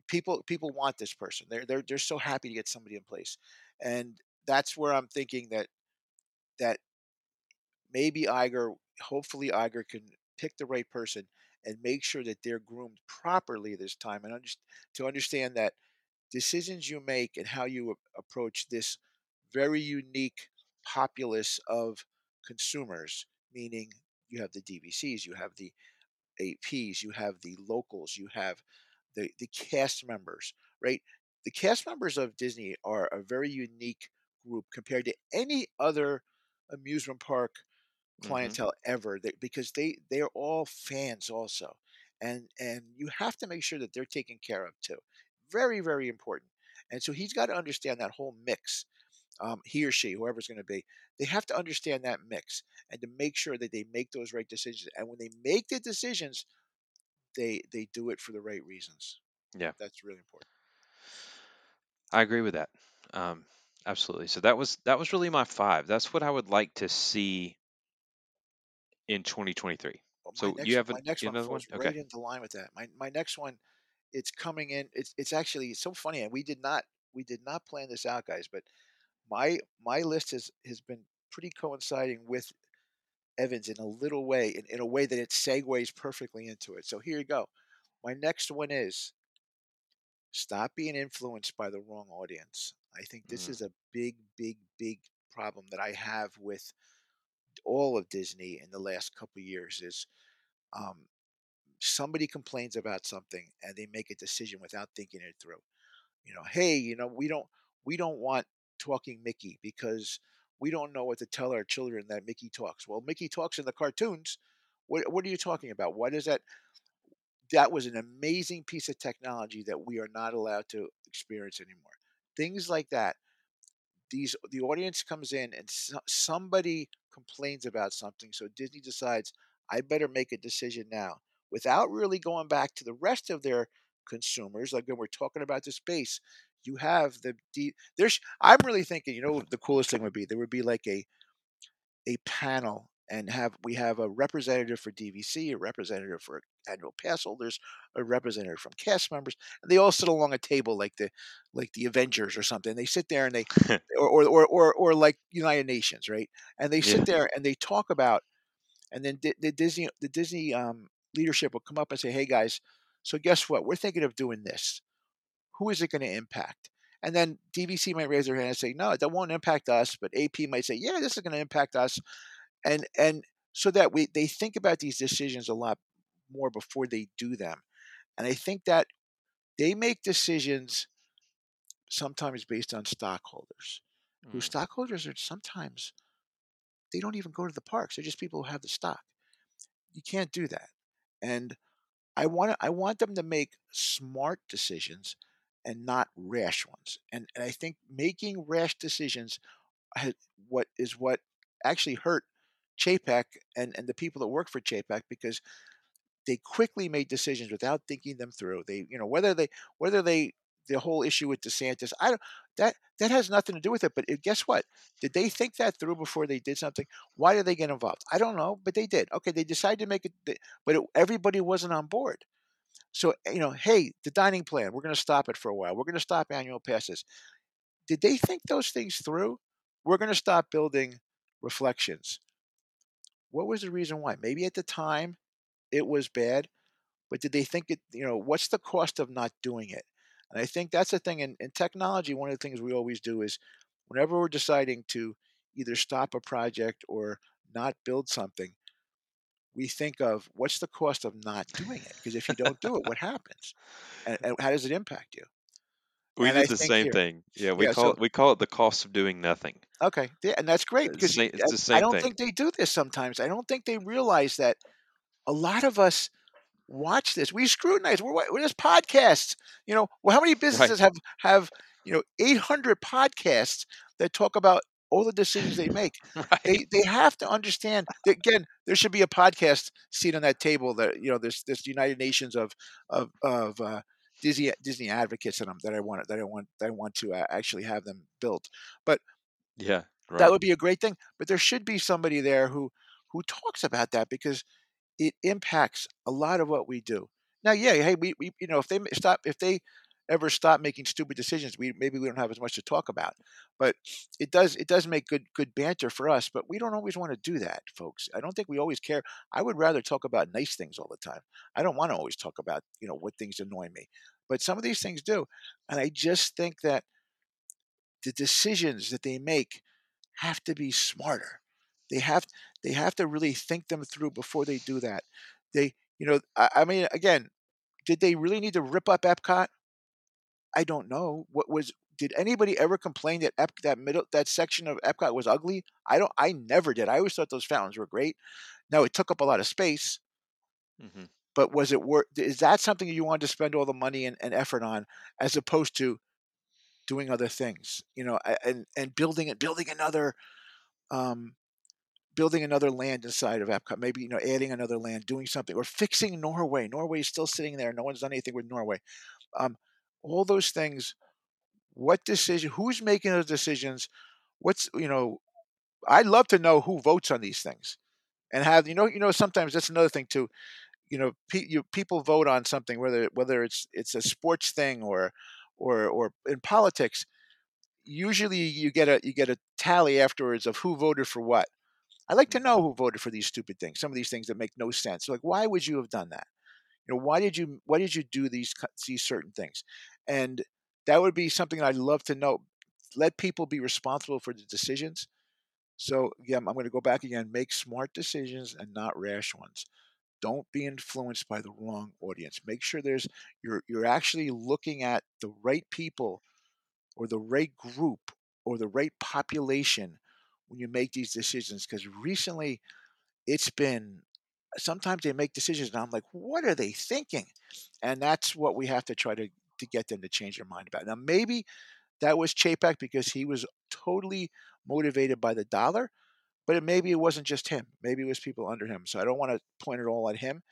people people want this person. They're they're they're so happy to get somebody in place, and that's where I'm thinking that that maybe Iger, hopefully Iger can pick the right person and make sure that they're groomed properly this time, and underst- to understand that decisions you make and how you approach this very unique populace of consumers, meaning you have the DVCs, you have the APs, you have the locals, you have the the cast members, right? The cast members of Disney are a very unique group compared to any other amusement park hmm clientele ever they, because they they're all fans also and and you have to make sure that they're taken care of too very very important and so he's got to understand that whole mix um, he or she whoever's going to be they have to understand that mix and to make sure that they make those right decisions and when they make the decisions they they do it for the right reasons Yeah, that's really important I agree with that. Um, absolutely. So that was that was really my five. That's what I would like to see in 2023. Well, So you next have my an, next you one have another one? falls Okay. right into line with that. My my next one, it's coming in. It's it's actually so funny, and we did not we did not plan this out, guys. But my my list has has been pretty coinciding with Evans in a little way, in, in a way that it segues perfectly into it. So here you go. my next one is stop being influenced by the wrong audience. I think this Mm. is a big, big, big problem that I have with all of Disney in the last couple of years is um, somebody complains about something and they make a decision without thinking it through. You know, hey, you know, we don't we don't want talking Mickey because we don't know what to tell our children that Mickey talks. Well, Mickey talks in the cartoons. What what are you talking about? What is that? That was an amazing piece of technology that we are not allowed to experience anymore. Things like that. These the audience comes in and so, somebody complains about something, so Disney decides I better make a decision now without really going back to the rest of their consumers. Like when we're talking about the space, you have the D. There's. I'm really thinking. You know, the coolest thing would be there would be like a a panel and have we have a representative for DVC, a representative for annual pass holders, a representative from cast members, and they all sit along a table like the like the Avengers or something. They sit there and they or or or or, or like United Nations, right? And they sit Yeah. there and they talk about and then the Disney the Disney um, leadership will come up and say, "Hey guys, so guess what? We're thinking of doing this. Who is it going to impact?" And then DVC might raise their hand and say, "No, that won't impact us." But AP might say, "Yeah, this is going to impact us," and and so that we they think about these decisions a lot more before they do them. And I think that they make decisions sometimes based on stockholders, Mm. stockholders are sometimes they don't even go to the parks. They're just people who have the stock. You can't do that. And I want I want them to make smart decisions and not rash ones. And and I think making rash decisions ha- what is what actually hurt Chapek and, and the people that work for Chapek because they quickly made decisions without thinking them through. They, you know, whether they whether they the whole issue with DeSantis, I don't that that has nothing to do with it. But guess what? Did they think that through before they did something? Why did they get involved? I don't know, but they did. Okay, they decided to make it, but it, everybody wasn't on board. So eh, you know, hey, the dining plan, we're going to stop it for a while. We're going to stop annual passes. Did they think those things through? We're going to stop building reflections. What was the reason why? Maybe at the time it was bad, but did they think it, you know, what's the cost of not doing it? And I think that's the thing in, in technology. One of the things we always do is whenever we're deciding to either stop a project or not build something, we think of what's the cost of not doing it? Because if you don't do it, what happens? And, and how does it impact you? We And do I the same here- thing. Yeah, we yeah, call so- it we call it the cost of doing nothing. Okay, yeah, and that's great because same- it's the I- same I don't thing. think they do this sometimes. I don't think they realize that a lot of us watch this. We scrutinize. We're, we're just podcasts. You know, well, how many businesses have have you know 800 podcasts that talk about all the decisions they make? Right. They they have to understand that again. There should be a podcast seat on that table. That you know, this this United Nations of of of uh, Disney Disney advocates in them that I want that I want that I want to uh, actually have them built. But yeah. Right. That would be a great thing. But there should be somebody there who who talks about that because it impacts a lot of what we do. Now, yeah, hey, we, we you know if they stop if they ever stop making stupid decisions, we maybe we don't have as much to talk about. But it does it does make good good banter for us. But we don't always want to do that, folks. I don't think we always care. I would rather talk about nice things all the time. I don't want to always talk about you know what things annoy me. But some of these things do, and I just think that the decisions that they make have to be smarter. They have they have to really think them through before they do that. They, you know, I, I mean, again, did they really need to rip up Epcot? I don't know. What was did anybody ever complain that Ep, that middle that section of Epcot was ugly? I don't. I never did. I always thought those fountains were great. Now it took up a lot of space, hmm but was it worth? Is that something you wanted to spend all the money and, and effort on, as opposed to doing other things? You know, and and building it, building another, um, building another land inside of Epcot. Maybe you know, adding another land, doing something, or fixing Norway. Norway is still sitting there. No one's done anything with Norway. Um, all those things. What decision? Who's making those decisions? What's you know? I'd love to know who votes on these things, and have you know you know sometimes that's another thing too you know pe- you, people vote on something whether whether it's it's a sports thing or or or in politics usually you get a you get a tally afterwards of who voted for what i like to Mhm. know who voted for these stupid things some of these things that make no sense like why would you have done that You know, why did you why did you do these these certain things? And that would be something I'd love to know. Let people be responsible for the decisions. So yeah, I'm going to go back again. Make smart decisions and not rash ones. Don't be influenced by the wrong audience. Make sure there's you're you're actually looking at the right people or the right group or the right population when you make these decisions. Because recently, it's been sometimes they make decisions and I'm like, what are they thinking? And that's what we have to try to to get them to change their mind about. Now maybe that was Chapek because he was totally motivated by the dollar, but it, maybe it wasn't just him. Maybe it was people under him. So I don't want to point it all at him,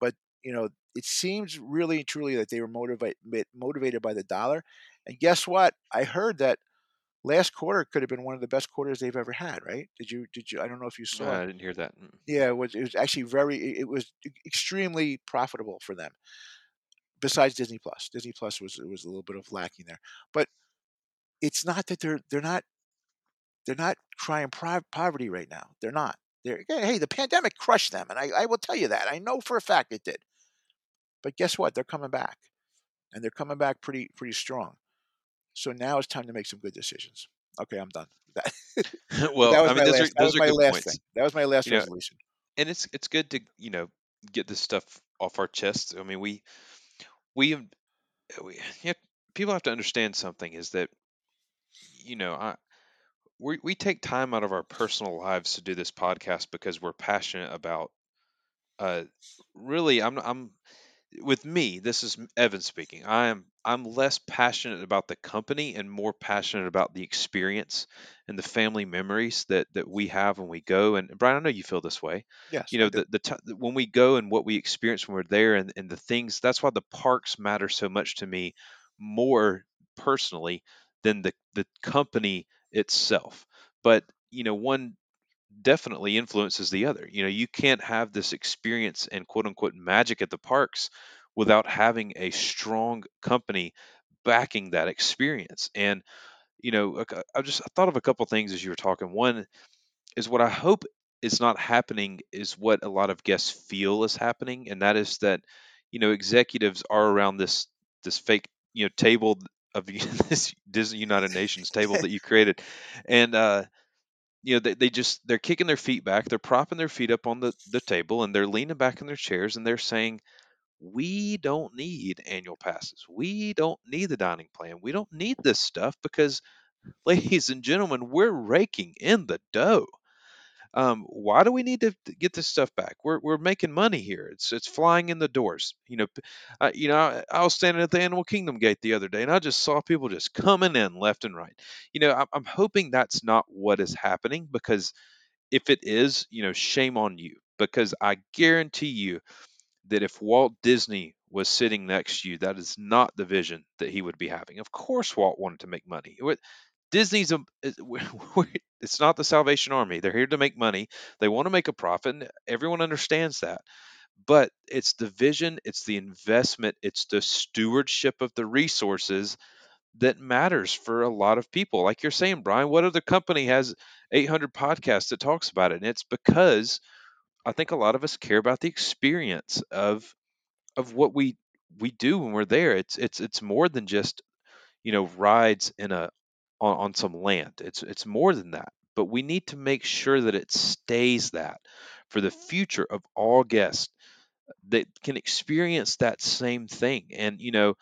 but you know, it seems really truly that they were motivated motivated by the dollar. And guess what? I heard that last quarter could have been one of the best quarters they've ever had. Right? Did you? Did you? I don't know if you saw. It. I didn't hear that. Mm. Yeah, it was. It was actually very. It was extremely profitable for them. Besides Disney Plus, Disney Plus was was a little bit of lacking there, but it's not that they're they're not they're not crying poverty right now. They're not. They're hey, the pandemic crushed them, and I, I will tell you that. I know for a fact it did. But guess what? They're coming back, and they're coming back pretty pretty strong. So now it's time to make some good decisions. Okay, I'm done. That, well, that was I mean, my those last. are That those was are my last points. thing. That was my last You know, resolution. and it's it's good to you know get this stuff off our chests. I mean, we we, we you people have to understand something is that you know I we we take time out of our personal lives to do this podcast because we're passionate about uh really I'm I'm with me, this is Evan speaking. I am I'm less passionate about the company and more passionate about the experience and the family memories that that we have when we go. And Bryan, I know you feel this way. Yes, You know, the the ti when we go and what we experience when we're there, and and the things. That's why the parks matter so much to me, more personally than the the company itself. But you know, one definitely influences the other. You know, you can't have this experience and quote unquote magic at the parks without having a strong company backing that experience. And, you know, I just thought of a couple things as you were talking. One is what I hope is not happening is what a lot of guests feel is happening, and that is that, you know, executives are around this this fake, you know, table of this Disney United Nations table that you created. And uh you know they, they just they're kicking their feet back they're propping their feet up on the, the table and they're leaning back in their chairs and they're saying we don't need annual passes. We don't need the dining plan. We don't need this stuff because ladies and gentlemen we're raking in the dough um, why do we need to get this stuff back? We're, we're making money here. It's it's flying in the doors. You know, uh, you know. I, I was standing at the Animal Kingdom gate the other day, and I just saw people just coming in left and right. You know, I'm, I'm hoping that's not what is happening because if it is, you know, shame on you. Because I guarantee you that if Walt Disney was sitting next to you, that is not the vision that he would be having. Of course, Walt wanted to make money. Disney's a, it's not the Salvation Army. They're here to make money. They want to make a profit, and everyone understands that. But it's the vision, it's the investment, it's the stewardship of the resources that matters for a lot of people. Like you're saying, Bryan, what other company has 800 podcasts that talks about it? And it's because I think a lot of us care about the experience of of what we we do when we're there. It's it's it's more than just you know rides in a on, on some land. It's it's more than that. But we need to make sure that it stays that for the future of all guests that can experience that same thing. And you know,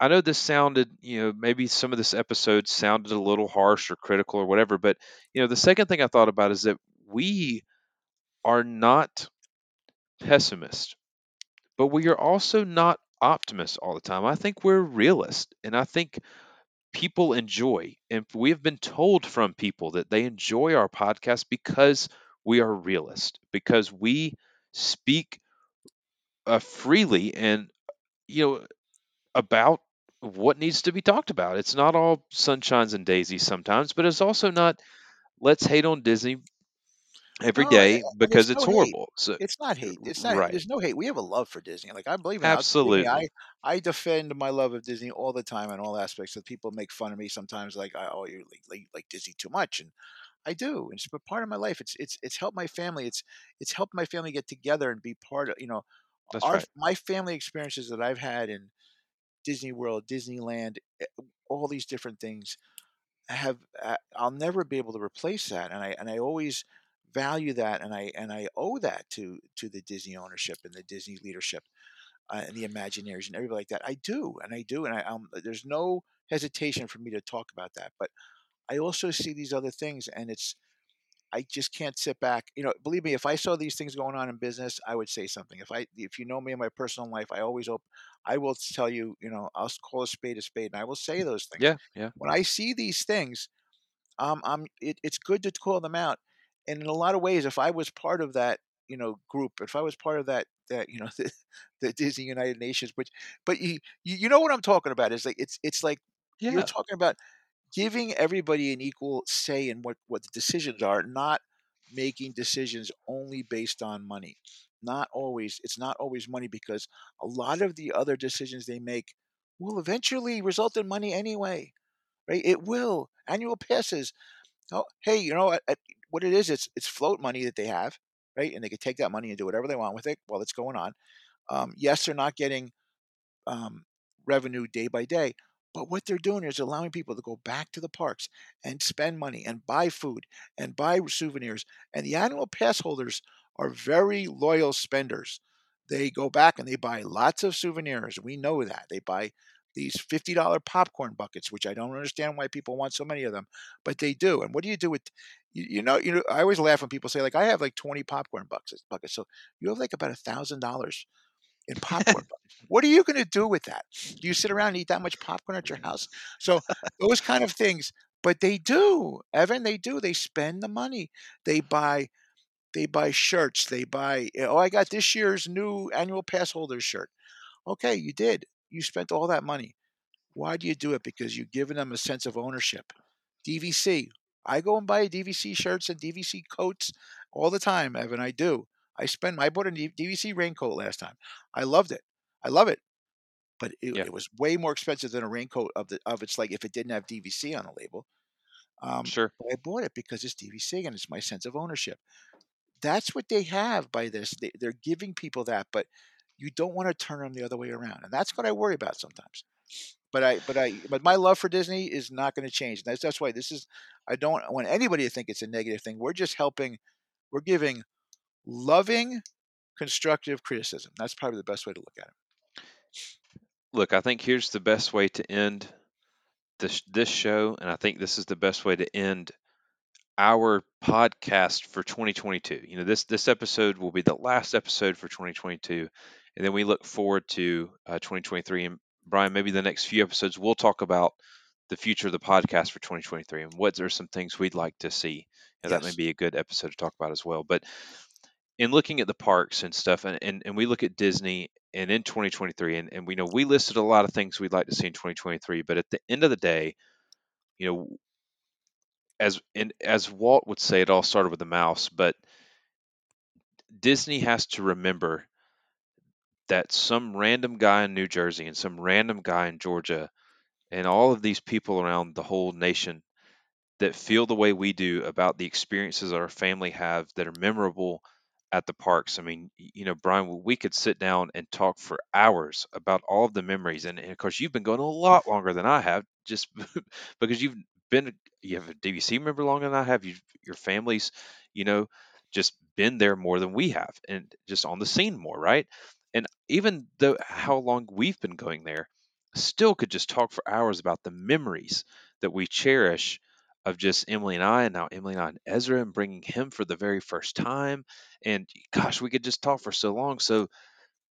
I know this sounded, you know, maybe some of this episode sounded a little harsh or critical or whatever, but you know, the second thing I thought about is that we are not pessimists, but we are also not optimists all the time. I think we're realists, and I think people enjoy, and we have been told from people that they enjoy our podcast because we are realists, because we speak uh, freely and you know about what needs to be talked about. It's not all sunshines and daisies sometimes, but it's also not let's hate on Disney every No, day because it's it's no hate. horrible. So It's not hate. It's not. right, There's no hate. We have a love for Disney. Like I believe me, I. I absolutely. I defend my love of Disney all the time in all aspects. So people make fun of me sometimes, like, "Oh, you like, like like Disney too much," and I do. It's a part of my life. It's it's it's helped my family. It's it's helped my family get together and be part of you know That's our right. my family experiences that I've had in Disney World, Disneyland, eh, all these different things have uh, I'll never be able to replace that, and I and I always value that, and I and I owe that to to the Disney ownership and the Disney leadership uh, and the Imagineers and everybody like that. I do, and I do, and I um, there's no hesitation for me to talk about that. But I also see these other things, and it's I just can't sit back. You know, believe me, if I saw these things going on in business, I would say something. If I, if you know me in my personal life, I always hope I will tell you. You know, I'll call a spade a spade, and I will say those things. Yeah, yeah, When I see these things, um, I'm. It, it's good to call them out. And in a lot of ways, if I was part of that, you know, group, if I was part of that, that you know, the, the Disney United Nations, which, but you, you, you know what I'm talking about? Is like it's, it's like you're talking about giving everybody an equal say in what what the decisions are, not making decisions only based on money. Not always. It's not always money because a lot of the other decisions they make will eventually result in money anyway. Right? It will. Annual passes. Oh, hey, you know? What it is? It's it's float money that they have, right? And they can take that money and do whatever they want with it while it's going on. Um, yes, they're not getting um, revenue day by day. But what they're doing is allowing people to go back to the parks and spend money and buy food and buy souvenirs. And the annual pass holders are very loyal spenders. They go back and they buy lots of souvenirs. We know that. They buy these $50 popcorn buckets, which I don't understand why people want so many of them, but they do. And what do you do with you, you know, you know, I always laugh when people say, like, I have like 20 popcorn buckets buckets. So you have like about a thousand dollars in popcorn. What are you going to do with that? Do you sit around and eat that much popcorn at your house? So those kind of things. But they do, Evan. They do. They spend the money. They buy. They buy shirts. They buy. Oh, I got this year's new annual pass holder shirt. Okay, you did. You spent all that money. Why do you do it? Because you've given them a sense of ownership. DVC. I go and buy DVC shirts and DVC coats all the time, Evan. I do. I spend. I bought a DVC raincoat last time. I loved it. I love it, but it, yeah. it was way more expensive than a raincoat of the of its like if it didn't have DVC on the label. Um, Sure. but I bought it because it's DVC and it's my sense of ownership. That's what they have by this. They, they're giving people that, but you don't want to turn them the other way around, and that's what I worry about sometimes. But I, but I, but my love for Disney is not going to change. That's that's why this is. I don't want anybody to think it's a negative thing. We're just helping. We're giving loving, constructive criticism. That's probably the best way to look at it. Look, I think here's the best way to end this this show, and I think this is the best way to end our podcast for 2022. You know, this this episode will be the last episode for 2022, and then we look forward to uh, 2023. And Bryan, maybe the next few episodes we'll talk about the future of the podcast for 2023 and what are some things we'd like to see. You know, That may be a good episode to talk about as well. But in looking at the parks and stuff, and, and, and we look at Disney and in 2023, and, and we know we listed a lot of things we'd like to see in 2023, but at the end of the day, you know, as and as Walt would say, it all started with a mouse, but Disney has to remember that some random guy in New Jersey and some random guy in Georgia and all of these people around the whole nation that feel the way we do about the experiences our family have that are memorable at the parks. I mean, you know, Bryan, we could sit down and talk for hours about all of the memories. And, and of course, you've been going a lot longer than I have, just because you've been, you have a DVC member longer than I have. You, your family's, you know, just been there more than we have, and just on the scene more, right? And even though how long we've been going there, still could just talk for hours about the memories that we cherish of just Emily and I, and now Emily and I and Ezra, and bringing him for the very first time. And gosh, we could just talk for so long. So,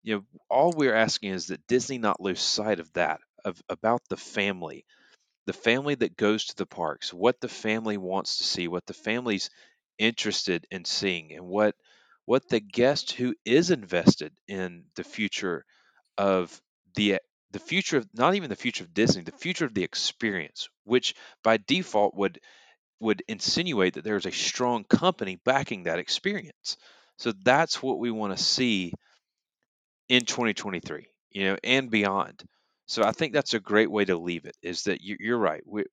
you know, all we're asking is that Disney not lose sight of that, of about the family, the family that goes to the parks, what the family wants to see, what the family's interested in seeing, and what what the guest who is invested in the future of the the future of not even the future of Disney, the future of the experience, which by default would would insinuate that there's a strong company backing that experience. So that's what we want to see in 2023, you know, and beyond. So I think that's a great way to leave it. Is that you, you're right. We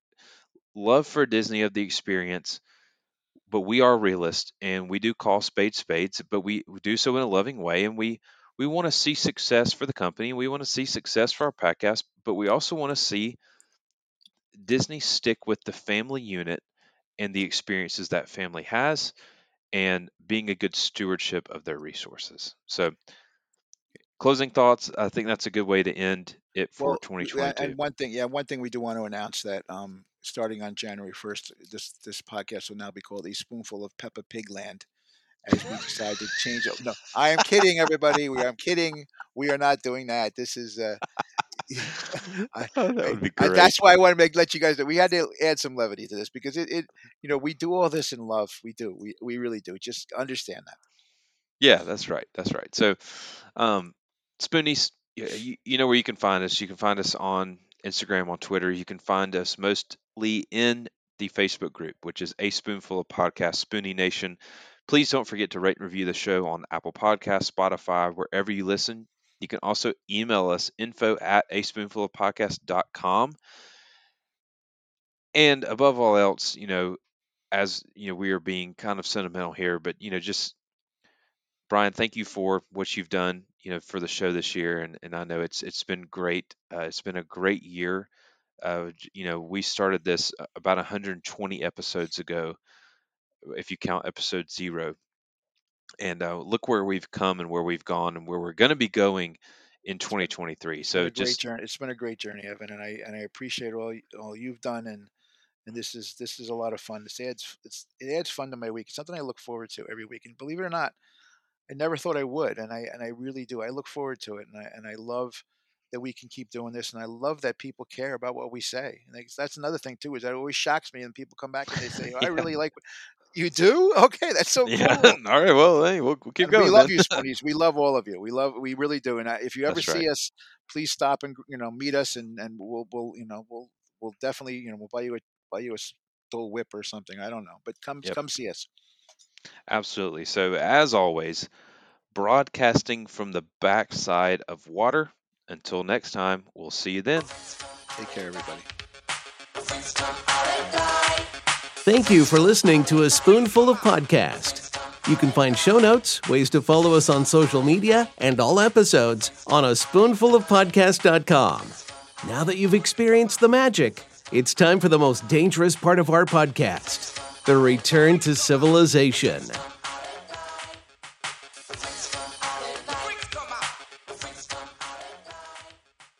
love for Disney of the experience, but we are realists and we do call spades spades, but we, do so in a loving way, and we we want to see success for the company. We want to see success for our podcast, but we also want to see Disney stick with the family unit and the experiences that family has and being a good stewardship of their resources. So, closing thoughts, I think that's a good way to end it for Well, 2022. and one thing, yeah, one thing we do want to announce that um, starting on January first, this this podcast will now be called a spoonful of Peppa Pig Land, as we decide to change it. No, I am kidding, everybody. We I'm kidding. We are not doing that. This is uh, I, Oh, that would be I- great. that's why I want to make let you guys know we had to add some levity to this because it, it you know we do all this in love. We do. We we really do. Just understand that. Yeah, that's right. That's right. So, um, Spoonies, you, you know where you can find us. You can find us on Instagram, on Twitter. You can find us mostly in the Facebook group, which is A Spoonful of Podcast, Spoonie Nation. Please don't forget to rate and review the show on Apple Podcasts, Spotify, wherever you listen. You can also email us info at a spoonful of podcast.com. And above all else, you know, as you know, we are being kind of sentimental here, but you know, just Bryan, thank you for what you've done, you know, for the show this year, and and I know it's it's been great. Uh, it's been a great year. Uh, you know, we started this uh, about 120 episodes ago, if you count episode zero, and uh, look where we've come and where we've gone and where we're going to be going in 2023. It's been So great just journey. It's been a great journey, Evan, and I and I appreciate all all you've done and and this is this is a lot of fun. This adds it's it adds fun to my week. It's something I look forward to every week. And believe it or not, I never thought I would, and I and I really do. I look forward to it, and I and I love that we can keep doing this, and I love that people care about what we say. And that's that's another thing too is that it always shocks me, and people come back and they say, "Oh, "I really like." You do? Okay, that's so yeah. cool. All right, well, hey, we'll, we'll keep And we love you, Spoonies. We love all of you. We love, we really do. And I, if you ever That's right. see us, please stop and you know meet us, and and we'll we'll you know we'll we'll definitely you know we'll buy you a buy you a Dole whip or something. I don't know, but come Yep, come see us. Absolutely. So as always, broadcasting from the backside of water. Until next time, we'll see you then. Take care, everybody. Thank you for listening to A Spoonful of Podcast. You can find show notes, ways to follow us on social media, and all episodes on a spoonfulofpodcast.com. Now that you've experienced the magic, it's time for the most dangerous part of our podcast the return to civilization.